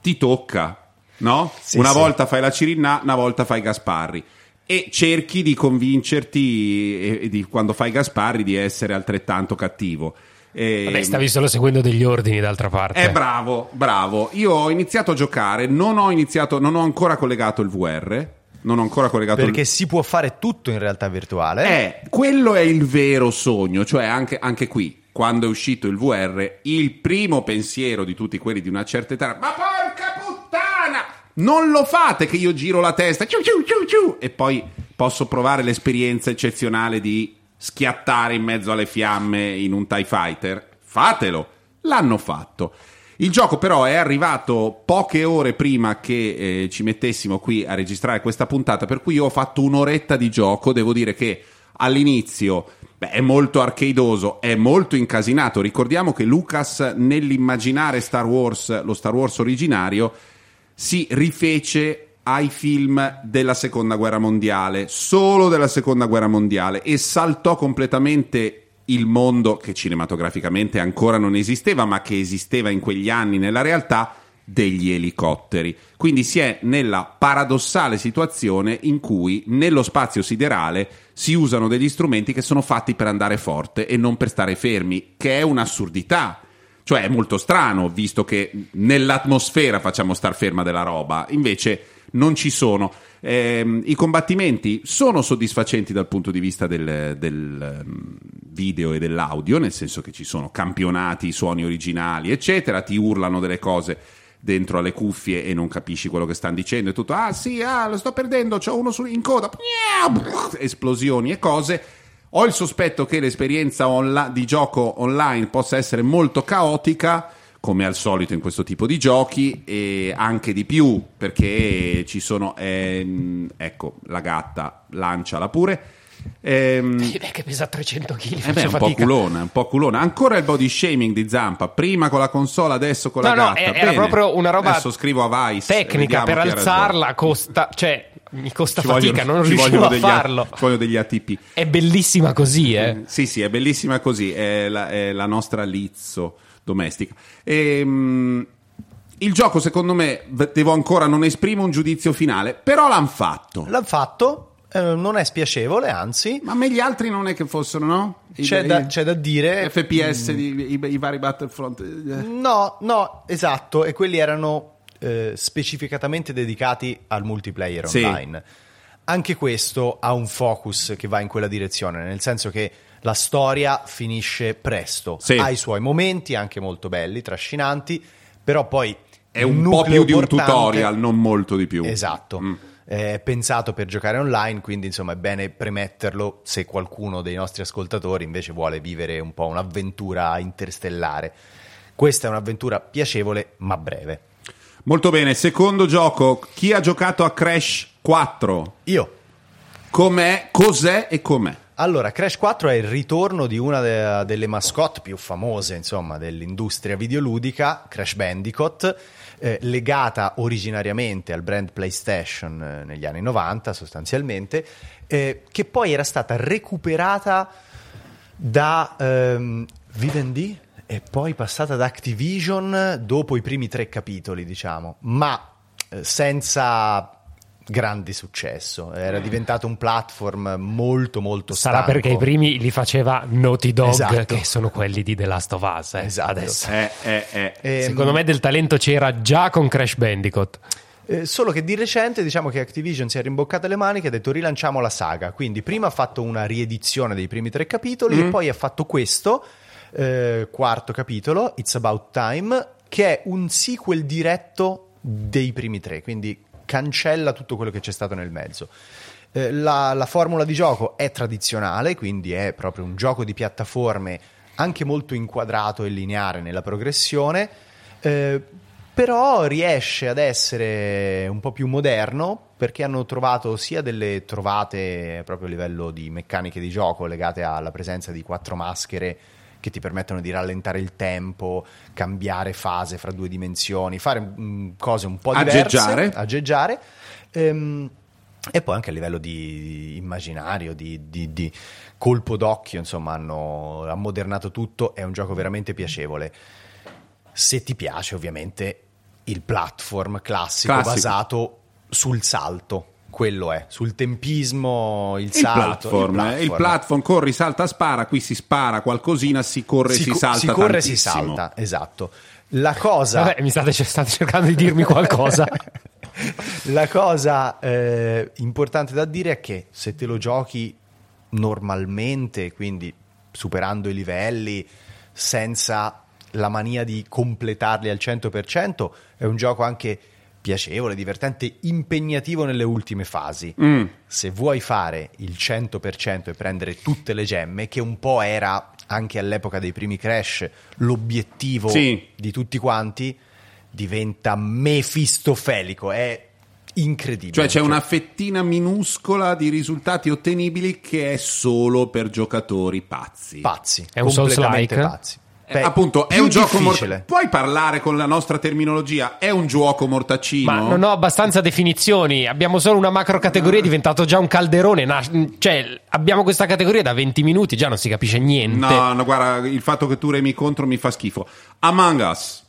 [SPEAKER 1] ti tocca, no?
[SPEAKER 2] Sì,
[SPEAKER 1] una
[SPEAKER 2] sì.
[SPEAKER 1] volta fai la Cirinna, una volta fai Gasparri. E cerchi di convincerti, e- e di, quando fai Gasparri, di essere altrettanto cattivo. Eh,
[SPEAKER 3] Vabbè, stavi solo seguendo degli ordini d'altra parte.
[SPEAKER 1] è bravo, bravo. Io ho iniziato a giocare, non ho iniziato, non ho ancora collegato il VR. Non ho ancora collegato
[SPEAKER 2] Perché
[SPEAKER 1] il
[SPEAKER 2] si può fare tutto in realtà virtuale.
[SPEAKER 1] Eh, quello è il vero sogno, cioè anche, anche qui, quando è uscito il VR, il primo pensiero di tutti quelli di una certa età, ma porca! Non lo fate che io giro la testa, ciu, ciu, ciu, ciu, e poi posso provare l'esperienza eccezionale di schiattare in mezzo alle fiamme in un TIE Fighter. Fatelo! L'hanno fatto. Il gioco però è arrivato poche ore prima che eh, ci mettessimo qui a registrare questa puntata, per cui io ho fatto un'oretta di gioco, devo dire che all'inizio beh, è molto arcadoso, è molto incasinato. Ricordiamo che Lucas nell'immaginare Star Wars, lo Star Wars originario, si rifece ai film della seconda guerra mondiale, solo della seconda guerra mondiale, e saltò completamente il mondo che cinematograficamente ancora non esisteva, ma che esisteva in quegli anni nella realtà degli elicotteri. Quindi si è nella paradossale situazione in cui nello spazio siderale si usano degli strumenti che sono fatti per andare forte e non per stare fermi, che è un'assurdità. Cioè è molto strano, visto che nell'atmosfera facciamo star ferma della roba, invece non ci sono. Ehm, I combattimenti sono soddisfacenti dal punto di vista del, del, ehm, video e dell'audio, nel senso che ci sono campionati, suoni originali, eccetera, ti urlano delle cose dentro alle cuffie e non capisci quello che stanno dicendo e tutto, ah sì, ah, lo sto perdendo, c'ho uno su- in coda, esplosioni e cose. Ho il sospetto che l'esperienza onla- di gioco online possa essere molto caotica, come al solito in questo tipo di giochi, e anche di più, perché ci sono... ehm, ecco, la gatta, lanciala pure. Ehm,
[SPEAKER 3] Eh, che pesa 300 kg,
[SPEAKER 1] eh beh, un po' culona, un po' culona. Ancora il body shaming di Zampa, prima con la console, adesso con la
[SPEAKER 3] No, no,
[SPEAKER 1] gatta.
[SPEAKER 3] è- era
[SPEAKER 1] Bene.
[SPEAKER 3] proprio una roba
[SPEAKER 1] Adesso scrivo a Vice.
[SPEAKER 3] Tecnica per alzarla costa, cioè mi costa
[SPEAKER 1] Ci
[SPEAKER 3] fatica,
[SPEAKER 1] vogliono-
[SPEAKER 3] non
[SPEAKER 1] ci
[SPEAKER 3] riuscivo
[SPEAKER 1] vogliono
[SPEAKER 3] a
[SPEAKER 1] degli
[SPEAKER 3] farlo.
[SPEAKER 1] A- ci vogliono degli ATP.
[SPEAKER 3] È bellissima così, eh.
[SPEAKER 1] Sì, sì, è bellissima così, è la, è la nostra Lizzo domestica. Ehm, il gioco, secondo me, devo ancora non esprimo un giudizio finale, però l'hanno fatto.
[SPEAKER 2] L'hanno fatto, eh, non è spiacevole, anzi,
[SPEAKER 1] Ma a me gli altri non è che fossero, no? I-
[SPEAKER 2] c'è
[SPEAKER 1] i-
[SPEAKER 2] da, c'è da dire...
[SPEAKER 1] FPS, di- i, i vari Battlefront. eh.
[SPEAKER 2] No, no, esatto, e quelli erano eh, specificatamente dedicati al multiplayer
[SPEAKER 1] Sì.
[SPEAKER 2] online. Anche questo ha un focus che va in quella direzione, nel senso che la storia finisce presto,
[SPEAKER 1] Sì.
[SPEAKER 2] ha i suoi momenti anche molto belli, trascinanti, però poi
[SPEAKER 1] È un po' più di un tutorial, non molto di più.
[SPEAKER 2] Esatto.
[SPEAKER 1] Mm.
[SPEAKER 2] È pensato per giocare online, quindi insomma è bene premetterlo se qualcuno dei nostri ascoltatori invece vuole vivere un po' un'avventura interstellare. Questa è un'avventura piacevole ma breve.
[SPEAKER 1] Molto bene, secondo gioco, chi ha giocato a Crash 4?
[SPEAKER 2] Io.
[SPEAKER 1] Com'è, cos'è e com'è?
[SPEAKER 2] Allora, Crash 4 è il ritorno di una de- delle mascotte più famose, insomma, dell'industria videoludica, Crash Bandicoot, eh, legata originariamente al brand PlayStation eh, negli anni 90 sostanzialmente, eh, che poi era stata recuperata da ehm, Vivendi e poi passata da Activision dopo i primi tre capitoli, diciamo, ma eh, senza grande successo. Era diventato un platform molto molto
[SPEAKER 3] Sarà
[SPEAKER 2] stanco.
[SPEAKER 3] perché i primi li faceva Naughty Dog,
[SPEAKER 2] Esatto.
[SPEAKER 3] che sono quelli di The Last of Us. eh,
[SPEAKER 2] Esatto.
[SPEAKER 3] Adesso.
[SPEAKER 1] Eh, eh, eh.
[SPEAKER 2] Ehm,
[SPEAKER 3] Secondo me del talento c'era già con Crash Bandicoot.
[SPEAKER 2] Eh, solo che di recente diciamo che Activision si è rimboccate le maniche e ha detto rilanciamo la saga. Quindi prima ha fatto una riedizione dei primi tre capitoli
[SPEAKER 1] Mm.
[SPEAKER 2] e poi ha fatto questo, eh, quarto capitolo, It's About Time, che è un sequel diretto dei primi tre, quindi cancella tutto quello che c'è stato nel mezzo. Eh, la, la formula di gioco è tradizionale, quindi è proprio un gioco di piattaforme anche molto inquadrato e lineare nella progressione, eh, però riesce ad essere un po' più moderno perché hanno trovato sia delle trovate proprio a livello di meccaniche di gioco legate alla presenza di quattro maschere che ti permettono di rallentare il tempo, cambiare fase fra due dimensioni, fare mm, cose un po' diverse,
[SPEAKER 1] Aggeggiare.
[SPEAKER 2] aggeggiare. Ehm, e poi anche a livello di immaginario, di, di- di colpo d'occhio, insomma, hanno ammodernato tutto. È un gioco veramente piacevole. Se ti piace, ovviamente, il platform classico,
[SPEAKER 1] Classico.
[SPEAKER 2] basato sul salto. Quello è, sul tempismo, il
[SPEAKER 1] Il
[SPEAKER 2] salto.
[SPEAKER 1] platform, eh, il platform, corri, salta, spara, qui si spara qualcosina, si corre, si,
[SPEAKER 2] si,
[SPEAKER 1] salta
[SPEAKER 2] si corre e si
[SPEAKER 1] tantissimo.
[SPEAKER 2] salta, esatto. La cosa...
[SPEAKER 3] Vabbè, mi state, state cercando di dirmi qualcosa.
[SPEAKER 2] La cosa eh, importante da dire è che se te lo giochi normalmente, quindi superando i livelli, senza la mania di completarli al 100%, è un gioco anche piacevole, divertente, impegnativo nelle ultime fasi.
[SPEAKER 1] Mm.
[SPEAKER 2] Se vuoi fare il 100% e prendere tutte le gemme, che un po' era anche all'epoca dei primi Crash l'obiettivo
[SPEAKER 1] Sì.
[SPEAKER 2] di tutti quanti, diventa mefistofelico, è incredibile.
[SPEAKER 1] Cioè c'è una fettina minuscola di risultati ottenibili che è solo per giocatori pazzi.
[SPEAKER 2] pazzi,
[SPEAKER 3] È un
[SPEAKER 2] completamente pazzi.
[SPEAKER 1] Eh,
[SPEAKER 2] Beh,
[SPEAKER 1] appunto, è un gioco
[SPEAKER 2] difficile.
[SPEAKER 1] mortacino. Puoi parlare con la nostra terminologia? È un gioco mortacino?
[SPEAKER 3] Ma non ho abbastanza definizioni. Abbiamo solo una macro categoria, è diventato già un calderone. Na- Cioè, abbiamo questa categoria da 20 minuti, già non si capisce niente.
[SPEAKER 1] No, no, guarda, il fatto che tu remi contro mi fa schifo. Among Us.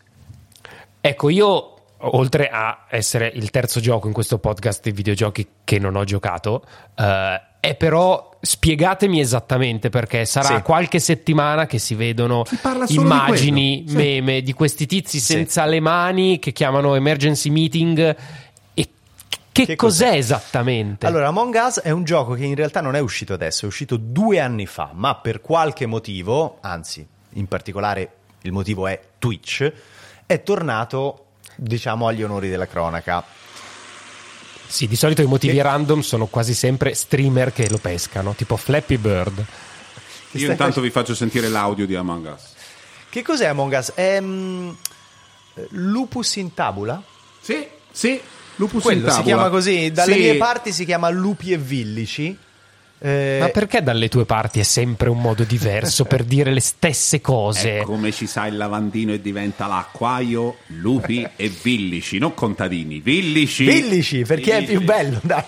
[SPEAKER 3] Ecco, io oltre a essere il terzo gioco in questo podcast di videogiochi che non ho giocato, eh, è però spiegatemi esattamente perché sarà
[SPEAKER 2] Sì.
[SPEAKER 3] qualche settimana che si vedono
[SPEAKER 1] di
[SPEAKER 3] immagini,
[SPEAKER 1] quello. Sì.
[SPEAKER 3] meme di questi tizi
[SPEAKER 2] Sì.
[SPEAKER 3] senza le mani che chiamano emergency meeting. E che,
[SPEAKER 2] Che
[SPEAKER 3] cos'è,
[SPEAKER 2] cos'è?
[SPEAKER 3] esattamente?
[SPEAKER 2] Allora, Among Us è un gioco che in realtà non è uscito adesso, è uscito due anni fa, ma per qualche motivo, anzi, in particolare il motivo è Twitch, è tornato, diciamo, agli onori della cronaca.
[SPEAKER 3] Sì, di solito i motivi
[SPEAKER 2] Che-
[SPEAKER 3] random sono quasi sempre streamer che lo pescano, tipo Flappy Bird.
[SPEAKER 1] Io intanto vi faccio sentire l'audio di Among Us.
[SPEAKER 2] Che cos'è Among Us? È mm, lupus in tabula?
[SPEAKER 1] Sì, sì, Lupus
[SPEAKER 2] Quello
[SPEAKER 1] in
[SPEAKER 2] si
[SPEAKER 1] tavola.
[SPEAKER 2] chiama così, dalle
[SPEAKER 1] Sì.
[SPEAKER 2] mie parti si chiama lupi e villici. Eh,
[SPEAKER 3] Ma perché dalle tue parti è sempre un modo diverso per dire le stesse cose?
[SPEAKER 1] È come ci sa il lavandino e diventa l'acquaio, lupi e villici, non contadini, villici.
[SPEAKER 2] villici, perché è più
[SPEAKER 1] Villici.
[SPEAKER 2] bello. dai.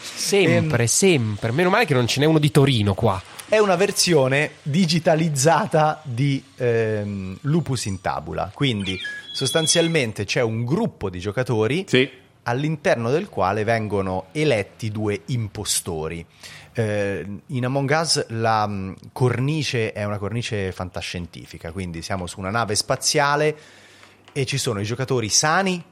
[SPEAKER 3] Sempre, sempre. Meno male che non ce n'è uno di Torino qua.
[SPEAKER 2] È una versione digitalizzata di ehm, Lupus in Tabula. Quindi sostanzialmente c'è un gruppo di giocatori
[SPEAKER 1] Sì.
[SPEAKER 2] All'interno del quale vengono eletti due impostori. Eh, in Among Us la mh, cornice è una cornice fantascientifica, quindi siamo su una nave spaziale e ci sono i giocatori sani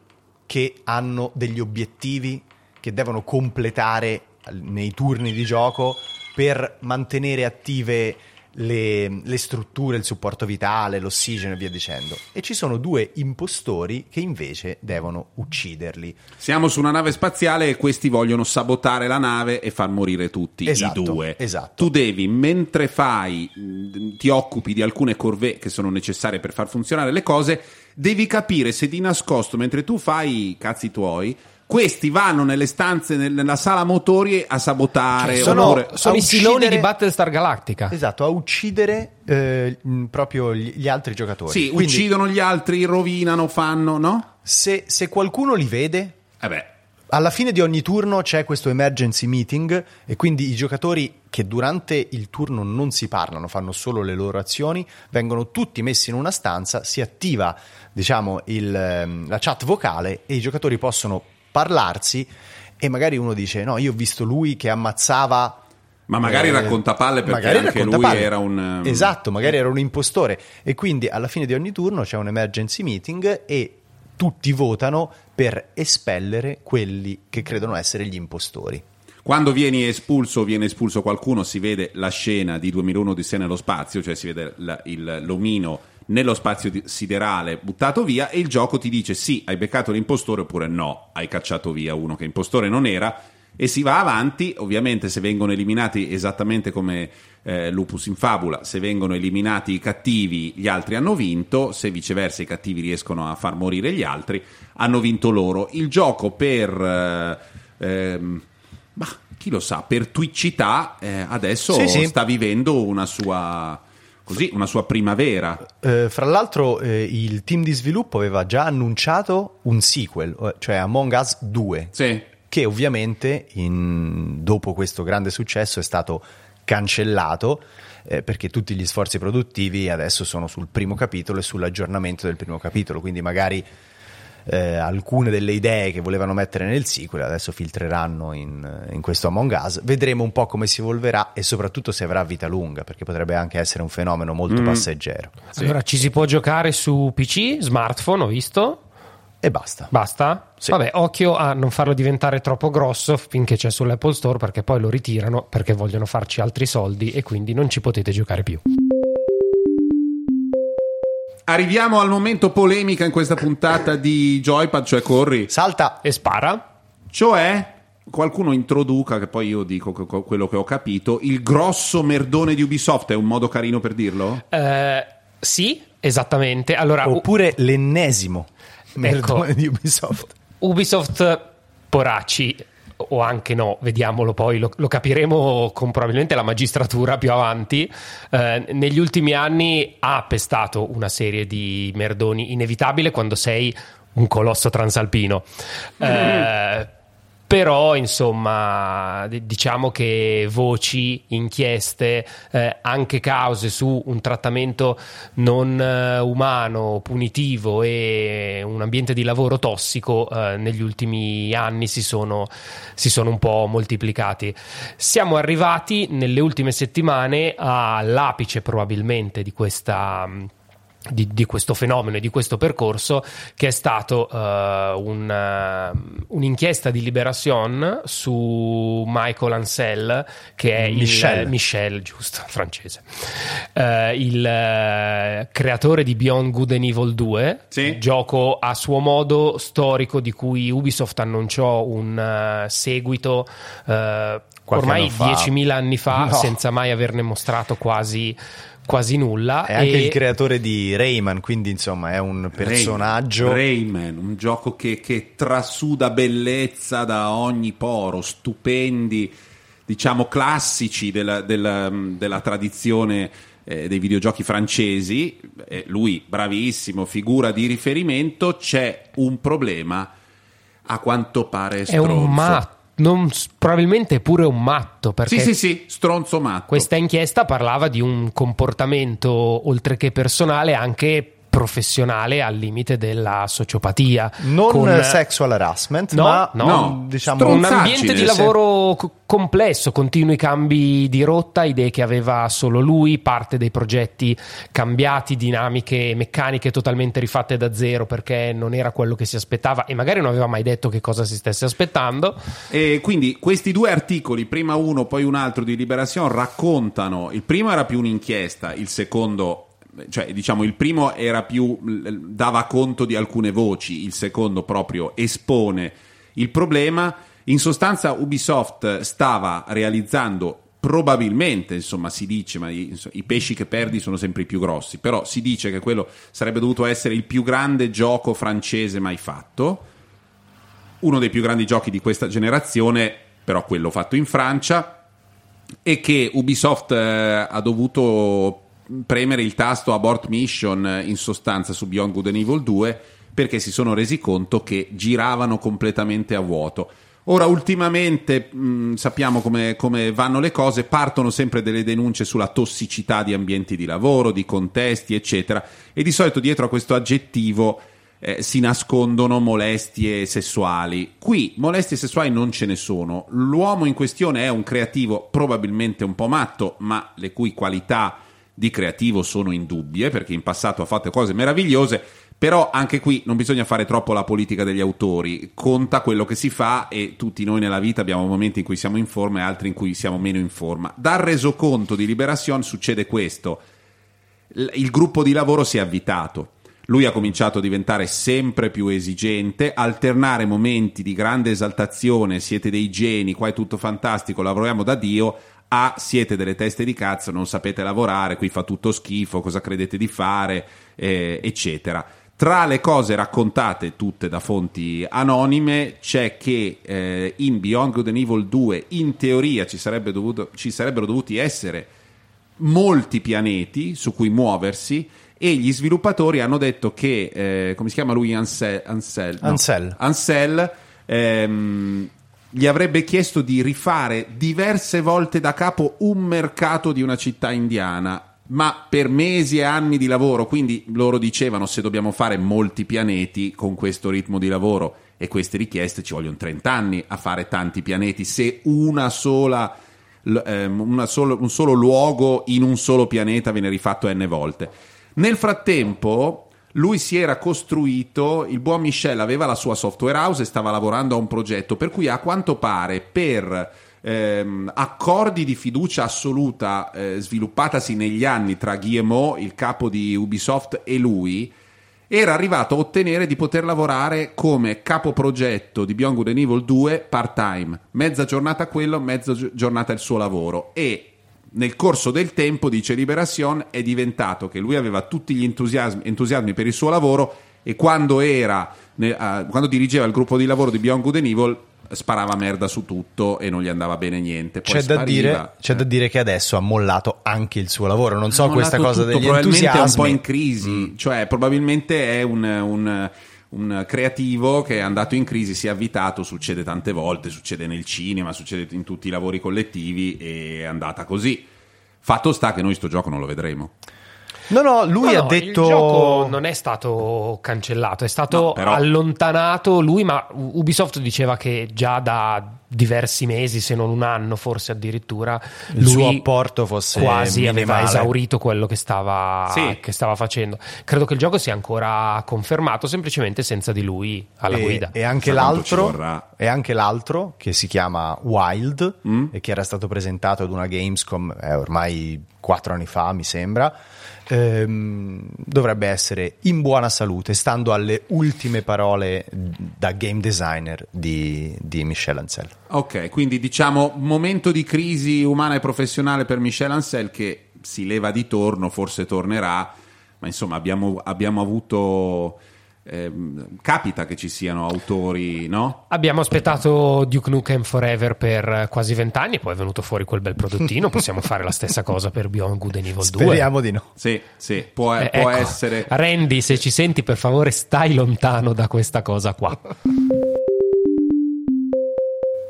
[SPEAKER 2] che hanno degli obiettivi che devono completare nei turni di gioco per mantenere attive le, le strutture, il supporto vitale, l'ossigeno e via dicendo. E ci sono due impostori che invece devono ucciderli.
[SPEAKER 1] Siamo su una nave spaziale e questi vogliono sabotare la nave e far morire tutti
[SPEAKER 2] Esatto,
[SPEAKER 1] i due.
[SPEAKER 2] esatto.
[SPEAKER 1] Tu devi, mentre fai, mh, ti occupi di alcune corvée che sono necessarie per far funzionare le cose, devi capire se di nascosto, mentre tu fai i cazzi tuoi, questi vanno nelle stanze, nel- nella sala motori a sabotare.
[SPEAKER 2] Cioè, sono-
[SPEAKER 1] oppure-
[SPEAKER 3] Sono
[SPEAKER 2] a
[SPEAKER 3] i siloni
[SPEAKER 2] uccidere-
[SPEAKER 3] di Battlestar Galactica.
[SPEAKER 2] Esatto, a uccidere eh, proprio gli, gli altri giocatori.
[SPEAKER 1] Sì,
[SPEAKER 2] Quindi,
[SPEAKER 1] uccidono gli altri, rovinano, fanno, no?
[SPEAKER 2] Se, se qualcuno li vede,
[SPEAKER 1] Eh beh,
[SPEAKER 2] alla fine di ogni turno c'è questo emergency meeting e quindi i giocatori che durante il turno non si parlano, fanno solo le loro azioni, vengono tutti messi in una stanza, si attiva diciamo il, ehm, la chat vocale e i giocatori possono parlarsi e magari uno dice no, io ho visto lui che ammazzava
[SPEAKER 1] Ma magari
[SPEAKER 2] eh,
[SPEAKER 1] racconta palle perché anche lui
[SPEAKER 2] palle.
[SPEAKER 1] era un, ehm,
[SPEAKER 2] Esatto, magari era un impostore e quindi alla fine di ogni turno c'è un emergency meeting e tutti votano per espellere quelli che credono essere gli impostori.
[SPEAKER 1] Quando vieni espulso o viene espulso qualcuno, si vede la scena di 2001 di sé nello spazio, cioè si vede la- il- l'omino nello spazio siderale buttato via e il gioco ti dice sì, hai beccato l'impostore oppure no, hai cacciato via uno che impostore non era e si va avanti, ovviamente se vengono eliminati esattamente come eh, Lupus in Fabula, se vengono eliminati i cattivi gli altri hanno vinto, se viceversa i cattivi riescono a far morire gli altri hanno vinto loro. Il gioco per... eh, ehm, ma chi lo sa, per twitchità eh, adesso
[SPEAKER 2] Sì, sì.
[SPEAKER 1] sta vivendo una sua, così, una sua primavera.
[SPEAKER 2] Eh, fra l'altro eh, il team di sviluppo aveva già annunciato un sequel, eh, cioè Among Us 2,
[SPEAKER 1] Sì.
[SPEAKER 2] che ovviamente in- dopo questo grande successo è stato cancellato eh, perché tutti gli sforzi produttivi adesso sono sul primo capitolo e sull'aggiornamento del primo capitolo, quindi magari eh, alcune delle idee che volevano mettere nel sequel adesso filtreranno in, in questo Among Us. Vedremo un po' come si evolverà e soprattutto se avrà vita lunga, perché potrebbe anche essere un fenomeno molto passeggero.
[SPEAKER 3] Allora, ci si può giocare su PC, smartphone, ho visto.
[SPEAKER 2] E basta.
[SPEAKER 3] Basta?
[SPEAKER 2] Sì.
[SPEAKER 3] Vabbè, occhio a non farlo diventare troppo grosso finché c'è sull'Apple Store perché poi lo ritirano perché vogliono farci altri soldi e quindi non ci potete giocare più.
[SPEAKER 1] Arriviamo al momento polemica in questa puntata di Joypad, cioè corri.
[SPEAKER 2] Salta.
[SPEAKER 3] E spara?
[SPEAKER 1] Cioè, qualcuno introduca, che poi io dico que- que- quello che ho capito, il grosso merdone di Ubisoft, è un modo carino per dirlo?
[SPEAKER 3] Eh, sì, esattamente. Allora, U-
[SPEAKER 2] Oppure l'ennesimo
[SPEAKER 3] Ecco.
[SPEAKER 2] merdone di Ubisoft.
[SPEAKER 3] Ubisoft Poracci o anche no, vediamolo poi, lo, lo capiremo con probabilmente la magistratura più avanti. Eh, negli ultimi anni ha pestato una serie di merdoni inevitabile quando sei un colosso transalpino. Eh, però, insomma, diciamo che voci, inchieste, eh, anche cause su un trattamento non eh, umano, punitivo e un ambiente di lavoro tossico eh, negli ultimi anni si sono, si sono un po' moltiplicati. Siamo arrivati nelle ultime settimane all'apice probabilmente di questa di, di, questo fenomeno e di questo percorso che è stato uh, un, uh, un'inchiesta di Liberation su Michael Ansel che è
[SPEAKER 2] Michel,
[SPEAKER 3] il, Michel giusto, francese uh, il creatore di Beyond Good and Evil 2
[SPEAKER 1] sì.
[SPEAKER 3] gioco a suo modo storico di cui Ubisoft annunciò un seguito ormai 10.000 anni fa no. senza mai averne mostrato quasi quasi nulla.
[SPEAKER 2] È anche e... il creatore di Rayman, quindi insomma è un personaggio.
[SPEAKER 1] Rayman, un gioco che, che trasuda bellezza da ogni poro, stupendi, diciamo classici della, della, della tradizione eh, dei videogiochi francesi. Eh, lui, bravissimo, figura di riferimento. C'è un problema. A quanto pare stronzo.
[SPEAKER 3] È un matto non, probabilmente pure un matto. Perché
[SPEAKER 1] sì, sì, sì, stronzo matto.
[SPEAKER 3] Questa inchiesta parlava di un comportamento, oltre che personale, anche professionale al limite della sociopatia.
[SPEAKER 2] Non con... sexual harassment,
[SPEAKER 3] no,
[SPEAKER 2] ma
[SPEAKER 3] no, no.
[SPEAKER 2] diciamo
[SPEAKER 3] un ambiente di lavoro c- complesso, continui cambi di rotta, idee che aveva solo lui, parte dei progetti cambiati, dinamiche meccaniche totalmente rifatte da zero perché non era quello che si aspettava e magari non aveva mai detto che cosa si stesse aspettando.
[SPEAKER 1] E quindi questi due articoli, prima uno poi un altro di Liberation, raccontano, il primo era più un'inchiesta, il secondo cioè, diciamo, il primo era più dava conto di alcune voci, il secondo proprio espone il problema. In sostanza, Ubisoft stava realizzando probabilmente, insomma, si dice, ma i, i, pesci che perdi sono sempre i più grossi, però si dice che quello sarebbe dovuto essere il più grande gioco francese mai fatto, uno dei più grandi giochi di questa generazione, però quello fatto in Francia, e che Ubisoft eh, ha dovuto premere il tasto abort mission in sostanza su Beyond Good and Evil 2 perché si sono resi conto che giravano completamente a vuoto. Ora, ultimamente mh, sappiamo come, come, vanno le cose, partono sempre delle denunce sulla tossicità di ambienti di lavoro, di contesti, eccetera, e di solito dietro a questo aggettivo eh, si nascondono molestie sessuali. Qui molestie sessuali non ce ne sono. L'uomo in questione è un creativo probabilmente un po' matto, ma le cui qualità di creativo sono indubbie, perché in passato ha fatto cose meravigliose, però anche qui non bisogna fare troppo la politica degli autori, conta quello che si fa e tutti noi nella vita abbiamo momenti in cui siamo in forma e altri in cui siamo meno in forma. Dal resoconto di Liberation succede questo, il gruppo di lavoro si è avvitato. Lui ha cominciato a diventare sempre più esigente, alternare momenti di grande esaltazione, siete dei geni, qua è tutto fantastico, lavoriamo da Dio, a siete delle teste di cazzo, non sapete lavorare, qui fa tutto schifo, cosa credete di fare, eh, eccetera. Tra le cose raccontate tutte da fonti anonime c'è che eh, in Beyond Good and Evil 2 in teoria ci, sarebbe dovuto, ci sarebbero dovuti essere molti pianeti su cui muoversi e gli sviluppatori hanno detto che, eh, come si chiama lui, Ansel, Ansel,
[SPEAKER 2] no, Ansel.
[SPEAKER 1] Ansel ehm, gli avrebbe chiesto di rifare diverse volte da capo un mercato di una città indiana, ma per mesi e anni di lavoro, quindi loro dicevano se dobbiamo fare molti pianeti con questo ritmo di lavoro e queste richieste ci vogliono 30 anni a fare tanti pianeti, se una sola, ehm, una solo, un solo luogo in un solo pianeta viene rifatto n volte. Nel frattempo lui si era costruito, il buon Michel aveva la sua software house e stava lavorando a un progetto per cui a quanto pare per ehm, accordi di fiducia assoluta eh, sviluppatasi negli anni tra Guillemot, il capo di Ubisoft, e lui, era arrivato a ottenere di poter lavorare come capo progetto di Beyond Good and Evil 2 part time, mezza giornata quello, mezza giornata il suo lavoro. E nel corso del tempo, dice Liberation, è diventato che lui aveva tutti gli entusiasmi, entusiasmi per il suo lavoro e quando, era, quando dirigeva il gruppo di lavoro di Beyond Good and Evil sparava merda su tutto e non gli andava bene niente. Poi
[SPEAKER 2] c'è,
[SPEAKER 1] spariva,
[SPEAKER 2] da dire, c'è da dire che adesso ha mollato anche il suo lavoro. Non so questa cosa
[SPEAKER 1] tutto,
[SPEAKER 2] degli
[SPEAKER 1] probabilmente
[SPEAKER 2] entusiasmi.
[SPEAKER 1] è un po' in crisi, mm. cioè probabilmente è un, un un creativo che è andato in crisi, si è avvitato, succede tante volte, succede nel cinema, succede in tutti i lavori collettivi è andata così. Fatto sta che noi sto gioco non lo vedremo.
[SPEAKER 2] No, no, lui
[SPEAKER 3] no,
[SPEAKER 2] ha detto.
[SPEAKER 3] Il gioco non è stato cancellato, è stato no, però... allontanato lui, ma Ubisoft diceva che già da diversi mesi, se non un anno, forse addirittura,
[SPEAKER 2] Il
[SPEAKER 3] lui
[SPEAKER 2] suo apporto fosse
[SPEAKER 3] quasi aveva
[SPEAKER 2] minimale.
[SPEAKER 3] esaurito quello che stava,
[SPEAKER 1] Sì.
[SPEAKER 3] che stava facendo. Credo che il gioco sia ancora confermato, semplicemente senza di lui alla
[SPEAKER 2] e,
[SPEAKER 3] guida.
[SPEAKER 2] e anche l'altro, e anche l'altro che si chiama Wild
[SPEAKER 1] Mm?
[SPEAKER 2] e che era stato presentato ad una Gamescom eh, ormai quattro anni fa mi sembra ehm, dovrebbe essere in buona salute stando alle ultime parole da game designer di, di Michel Ancel.
[SPEAKER 1] Ok, quindi diciamo momento di crisi umana e professionale per Michel Ancel che si leva di torno, forse tornerà, ma insomma abbiamo, abbiamo avuto... ehm, capita che ci siano autori, no?
[SPEAKER 3] Abbiamo aspettato Duke Nukem Forever per quasi vent'anni, poi è venuto fuori quel bel prodottino. Possiamo fare la stessa cosa per Beyond Good and Evil 2.
[SPEAKER 2] speriamo di no
[SPEAKER 1] Sì, sì, può,
[SPEAKER 3] Eh,
[SPEAKER 1] può
[SPEAKER 3] ecco,
[SPEAKER 1] essere...
[SPEAKER 3] Randy, se ci senti, per favore, stai lontano da questa cosa qua.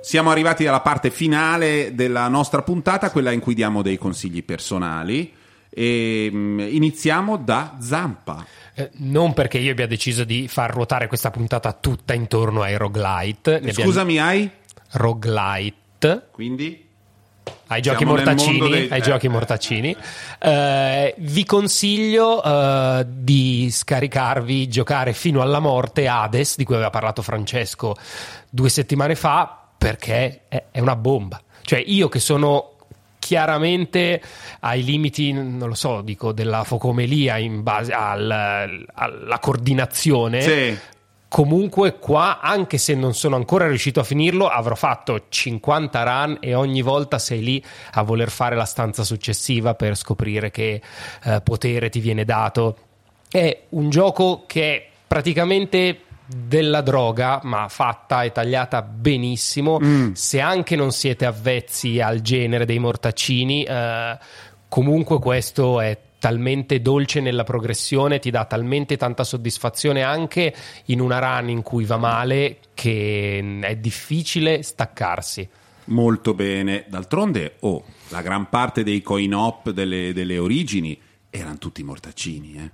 [SPEAKER 1] Siamo arrivati alla parte finale della nostra puntata, quella in cui diamo dei consigli personali. E mm, iniziamo da Zampa.
[SPEAKER 3] Eh, non perché io abbia deciso di far ruotare questa puntata tutta intorno ai roguelite. Ne abbiamo-
[SPEAKER 1] Scusami, hai?
[SPEAKER 3] Roguelite.
[SPEAKER 1] Quindi?
[SPEAKER 3] ai giochi
[SPEAKER 1] Siamo mondo dei-
[SPEAKER 3] ai
[SPEAKER 1] eh,
[SPEAKER 3] giochi
[SPEAKER 1] eh.
[SPEAKER 3] mortaccini. Eh, vi consiglio eh, di scaricarvi, giocare fino alla morte Hades, di cui aveva parlato Francesco due settimane fa, perché è, è una bomba. Cioè, io che sono chiaramente ai limiti, non lo so, dico, della focomelia in base al- alla coordinazione.
[SPEAKER 1] Sì.
[SPEAKER 3] Comunque qua, anche se non sono ancora riuscito a finirlo, avrò fatto 50 run e ogni volta sei lì a voler fare la stanza successiva per scoprire che eh, potere ti viene dato. È un gioco che è praticamente della droga, ma fatta e tagliata benissimo. Se anche non siete avvezzi al genere dei mortaccini, eh, comunque questo è talmente dolce nella progressione, ti dà talmente tanta soddisfazione anche in una run in cui va male che è difficile staccarsi.
[SPEAKER 1] Molto bene. D'altronde, oh, la gran parte dei coin op delle, delle origini erano tutti mortaccini, eh.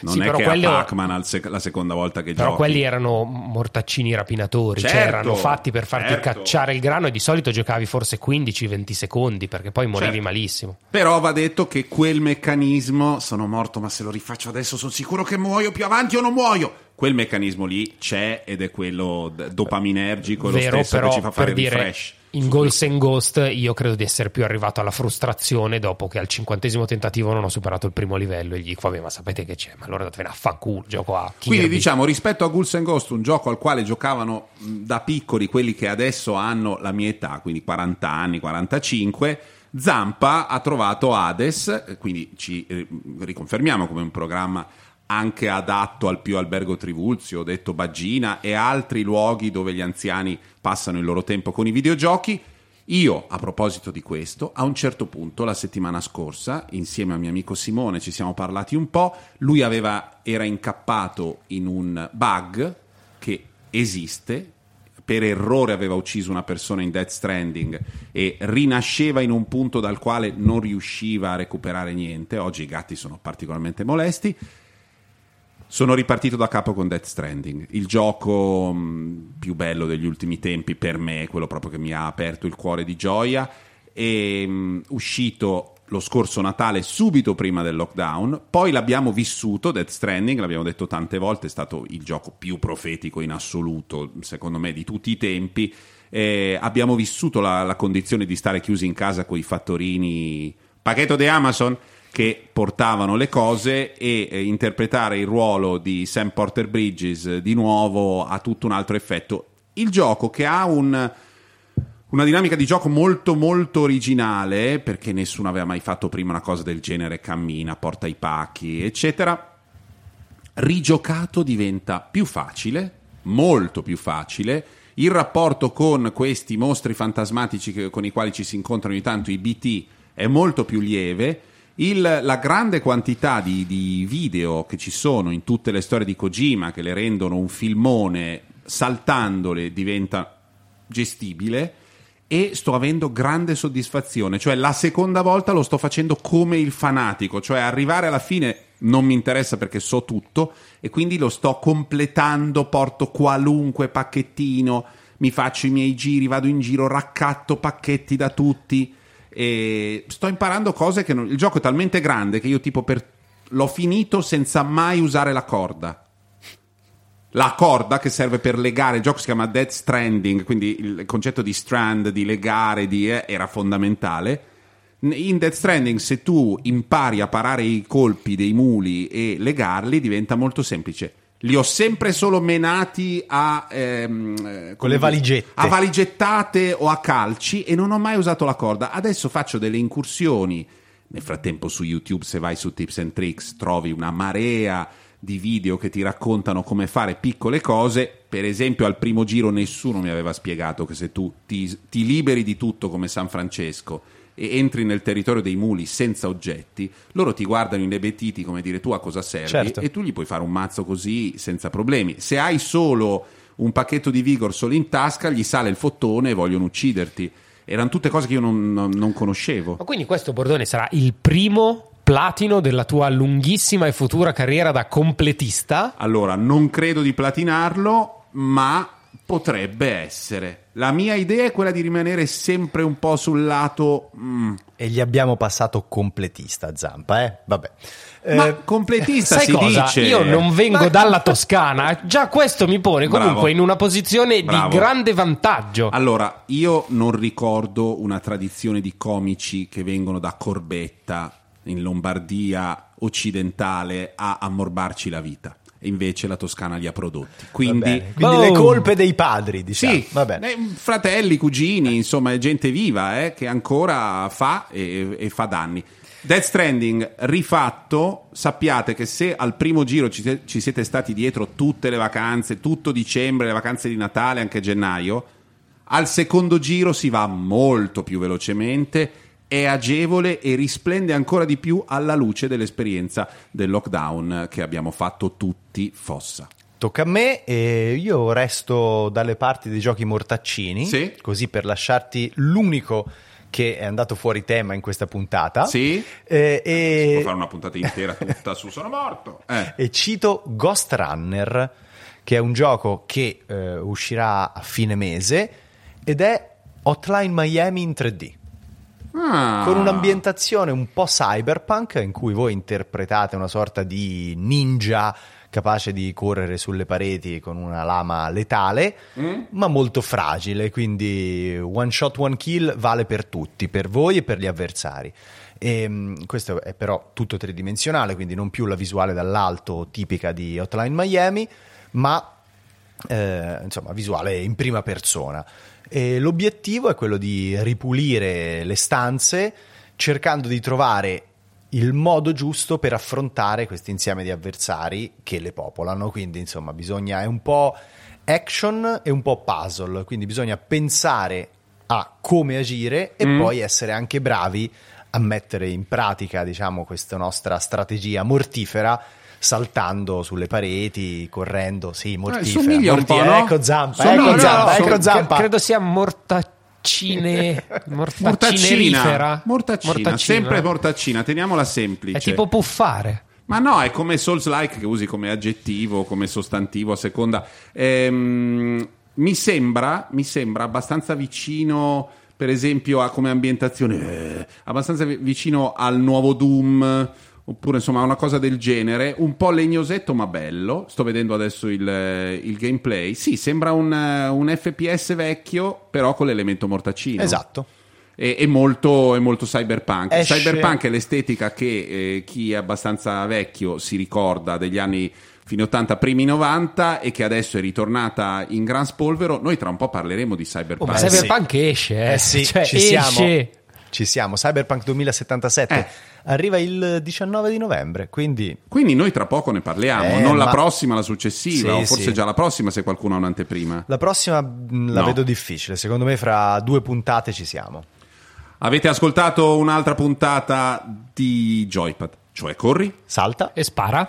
[SPEAKER 1] Non
[SPEAKER 3] Sì,
[SPEAKER 1] è
[SPEAKER 3] però
[SPEAKER 1] che
[SPEAKER 3] quello-
[SPEAKER 1] a Pac-Man sec- la seconda volta che
[SPEAKER 3] Però
[SPEAKER 1] giochi.
[SPEAKER 3] quelli erano mortaccini rapinatori, cioè
[SPEAKER 1] Certo,
[SPEAKER 3] erano fatti per farti
[SPEAKER 1] certo.
[SPEAKER 3] cacciare il grano e di solito giocavi forse 15-20 secondi perché poi morivi
[SPEAKER 1] Certo.
[SPEAKER 3] malissimo.
[SPEAKER 1] Però va detto che quel meccanismo, sono morto ma se lo rifaccio adesso sono sicuro che muoio più avanti o non muoio. Quel meccanismo lì c'è ed è quello dopaminergico, è lo
[SPEAKER 3] Vero,
[SPEAKER 1] stesso
[SPEAKER 3] però
[SPEAKER 1] che ci fa fare
[SPEAKER 3] per dire
[SPEAKER 1] refresh.
[SPEAKER 3] In Ghosts and Ghost io credo di essere più arrivato alla frustrazione dopo che al cinquantesimo tentativo non ho superato il primo livello e gli dico vabbè ma sapete che c'è, ma allora datevene a fanculo, gioco a Kirby.
[SPEAKER 1] Quindi diciamo rispetto a Ghouls and Ghost, un gioco al quale giocavano da piccoli quelli che adesso hanno la mia età, quindi 40 anni, 45, Zampa ha trovato Hades, eh, quindi ci eh, riconfermiamo come un programma anche adatto al più albergo Trivulzio, ho detto Baggina e altri luoghi dove gli anziani passano il loro tempo con i videogiochi. Io, a proposito di questo, a un certo punto, la settimana scorsa, insieme al mio amico Simone, ci siamo parlati un po'. Lui aveva, era incappato in un bug che esiste. Per errore aveva ucciso una persona in Death Stranding e rinasceva in un punto dal quale non riusciva a recuperare niente. Oggi i gatti sono particolarmente molesti. Sono ripartito da capo con Death Stranding, il gioco mh, più bello degli ultimi tempi per me, quello proprio che mi ha aperto il cuore di gioia. E mh, uscito lo scorso Natale, subito prima del lockdown. Poi l'abbiamo vissuto, Death Stranding, l'abbiamo detto tante volte, è stato il gioco più profetico in assoluto, secondo me, di tutti i tempi. Eh, abbiamo vissuto la, la condizione di stare chiusi in casa con i fattorini pacchetto di Amazon che portavano le cose e eh, interpretare il ruolo di Sam Porter Bridges eh, di nuovo ha tutto un altro effetto. Il gioco che ha un, una dinamica di gioco molto molto originale perché nessuno aveva mai fatto prima una cosa del genere, cammina, porta i pacchi, eccetera. Rigiocato diventa più facile, molto più facile. Il rapporto con questi mostri fantasmatici che- con i quali ci si incontrano ogni tanto, i BT, è molto più lieve. Il- la grande quantità di, di video che ci sono in tutte le storie di Kojima che le rendono un filmone saltandole diventa gestibile e sto avendo grande soddisfazione, cioè la seconda volta lo sto facendo come il fanatico, cioè arrivare alla fine non mi interessa perché so tutto e quindi lo sto completando, porto qualunque pacchettino, mi faccio i miei giri, vado in giro, raccatto pacchetti da tutti e sto imparando cose che non... il gioco è talmente grande che io tipo per... l'ho finito senza mai usare la corda. La corda che serve per legare il gioco si chiama Dead Stranding quindi il concetto di strand di legare di, eh, era fondamentale. In Death Stranding se tu impari a parare i colpi dei muli e legarli diventa molto semplice li ho sempre solo menati a ehm,
[SPEAKER 2] Con
[SPEAKER 1] come
[SPEAKER 2] le valigette.
[SPEAKER 1] a valigettate o a calci e non ho mai usato la corda. Adesso faccio delle incursioni. Nel frattempo su YouTube se vai su Tips and Tricks trovi una marea di video che ti raccontano come fare piccole cose. Per esempio al primo giro nessuno mi aveva spiegato che se tu ti, ti liberi di tutto come San Francesco e entri nel territorio dei muli senza oggetti, loro ti guardano inebetiti come dire tu a cosa servi
[SPEAKER 2] Certo.
[SPEAKER 1] e tu gli puoi fare un mazzo così senza problemi. Se hai solo un pacchetto di Vigor solo in tasca, gli sale il fottone e vogliono ucciderti. Erano tutte cose che io non, non- non conoscevo.
[SPEAKER 3] Ma quindi questo Bordone sarà il primo platino della tua lunghissima e futura carriera da completista?
[SPEAKER 1] Allora, non credo di platinarlo, ma potrebbe essere. La mia idea è quella di rimanere sempre un po' sul lato... mm,
[SPEAKER 2] E gli abbiamo passato completista, Zampa, eh? Vabbè.
[SPEAKER 1] ma
[SPEAKER 2] Eh,
[SPEAKER 1] completista
[SPEAKER 3] Sai
[SPEAKER 1] si
[SPEAKER 3] cosa?
[SPEAKER 1] dice.
[SPEAKER 3] Io non vengo
[SPEAKER 1] Ma-
[SPEAKER 3] dalla Toscana, già questo mi pone comunque
[SPEAKER 1] Bravo.
[SPEAKER 3] in una posizione
[SPEAKER 1] Bravo.
[SPEAKER 3] di grande vantaggio.
[SPEAKER 1] Allora, io non ricordo una tradizione di comici che vengono da Corbetta in Lombardia occidentale a ammorbarci la vita. E invece la Toscana li ha prodotti. Quindi.
[SPEAKER 2] Quindi
[SPEAKER 3] Boom.
[SPEAKER 2] le colpe dei padri, diciamo.
[SPEAKER 1] sì,
[SPEAKER 2] Va bene.
[SPEAKER 1] eh, fratelli, cugini, insomma, è gente viva eh, che ancora fa e, e fa danni. Death Stranding rifatto, sappiate che se al primo giro ci, ci siete stati dietro tutte le vacanze, tutto dicembre, le vacanze di Natale, anche gennaio, al secondo giro si va molto più velocemente, è agevole e risplende ancora di più alla luce dell'esperienza del lockdown che abbiamo fatto tutti fossa.
[SPEAKER 2] Tocca a me e io resto dalle parti dei giochi mortaccini,
[SPEAKER 1] Sì.
[SPEAKER 2] così per lasciarti l'unico che è andato fuori tema in questa puntata.
[SPEAKER 1] Sì?
[SPEAKER 2] Eh,
[SPEAKER 1] Si può
[SPEAKER 2] e,
[SPEAKER 1] fare una puntata intera tutta su Sono morto. Eh.
[SPEAKER 2] e cito Ghost Runner, che è un gioco che eh, uscirà a fine mese ed è Hotline Miami in 3D.
[SPEAKER 1] Ah.
[SPEAKER 2] con un'ambientazione un po' cyberpunk in cui voi interpretate una sorta di ninja capace di correre sulle pareti con una lama letale, ma molto fragile, quindi one shot, one kill vale per tutti, per voi e per gli avversari. E, mh, questo è però tutto tridimensionale, quindi non più la visuale dall'alto tipica di Hotline Miami, ma eh, insomma, visuale in prima persona. E l'obiettivo è quello di ripulire le stanze cercando di trovare il modo giusto per affrontare questo insieme di avversari che le popolano. Quindi, insomma, bisogna è un po' action e un po' puzzle, quindi bisogna pensare a come agire e poi essere anche bravi a mettere in pratica, diciamo, questa nostra strategia mortifera saltando sulle pareti, correndo, sì, mortifera.
[SPEAKER 1] somiglia un
[SPEAKER 2] morti-
[SPEAKER 1] po', no?
[SPEAKER 2] Ecco Zampa,
[SPEAKER 1] Somiglia-
[SPEAKER 2] ecco
[SPEAKER 1] no,
[SPEAKER 2] Zampa,
[SPEAKER 1] no,
[SPEAKER 2] ecco Zampa.
[SPEAKER 3] Credo sia mortaccine.
[SPEAKER 1] Mortaccina,
[SPEAKER 3] Mortaccinerifera.
[SPEAKER 1] mortaccina, sempre mortaccina, teniamola semplice.
[SPEAKER 3] È tipo puffare.
[SPEAKER 1] Ma no, è come Souls-like che usi come aggettivo, come sostantivo a seconda. Ehm, mi, sembra, mi sembra abbastanza vicino, per esempio, a come ambientazione, eh, abbastanza vi- vicino al nuovo Doom, oppure insomma una cosa del genere, un po' legnosetto ma bello. Sto vedendo adesso il, eh, il gameplay. Sì, sembra un, eh, un FPS vecchio, però con l'elemento mortaccino.
[SPEAKER 2] Esatto.
[SPEAKER 1] è, è molto, è molto cyberpunk.
[SPEAKER 2] Esce-
[SPEAKER 1] Cyberpunk è l'estetica che eh, chi è abbastanza vecchio si ricorda degli anni fine 80, primi 90 e che adesso è ritornata in gran spolvero. Noi tra un po' parleremo di
[SPEAKER 3] Oh,
[SPEAKER 1] cyberpunk.
[SPEAKER 3] ma
[SPEAKER 2] Eh,
[SPEAKER 3] Cyberpunk esce, eh.
[SPEAKER 2] Eh sì,
[SPEAKER 3] Cioè,
[SPEAKER 2] ci
[SPEAKER 3] esce.
[SPEAKER 2] siamo. Ci siamo, Cyberpunk 2077
[SPEAKER 1] Eh.
[SPEAKER 2] arriva il 19 di novembre, quindi
[SPEAKER 1] Quindi noi tra poco ne parliamo,
[SPEAKER 2] Eh,
[SPEAKER 1] non la
[SPEAKER 2] ma-
[SPEAKER 1] prossima, la successiva,
[SPEAKER 2] Sì,
[SPEAKER 1] o forse
[SPEAKER 2] sì.
[SPEAKER 1] già la prossima se qualcuno ha un'anteprima.
[SPEAKER 2] la prossima mh, la
[SPEAKER 1] No.
[SPEAKER 2] vedo difficile, secondo me fra due puntate ci siamo.
[SPEAKER 1] Avete ascoltato un'altra puntata di Joypad, cioè corri?
[SPEAKER 2] Salta.
[SPEAKER 3] E spara.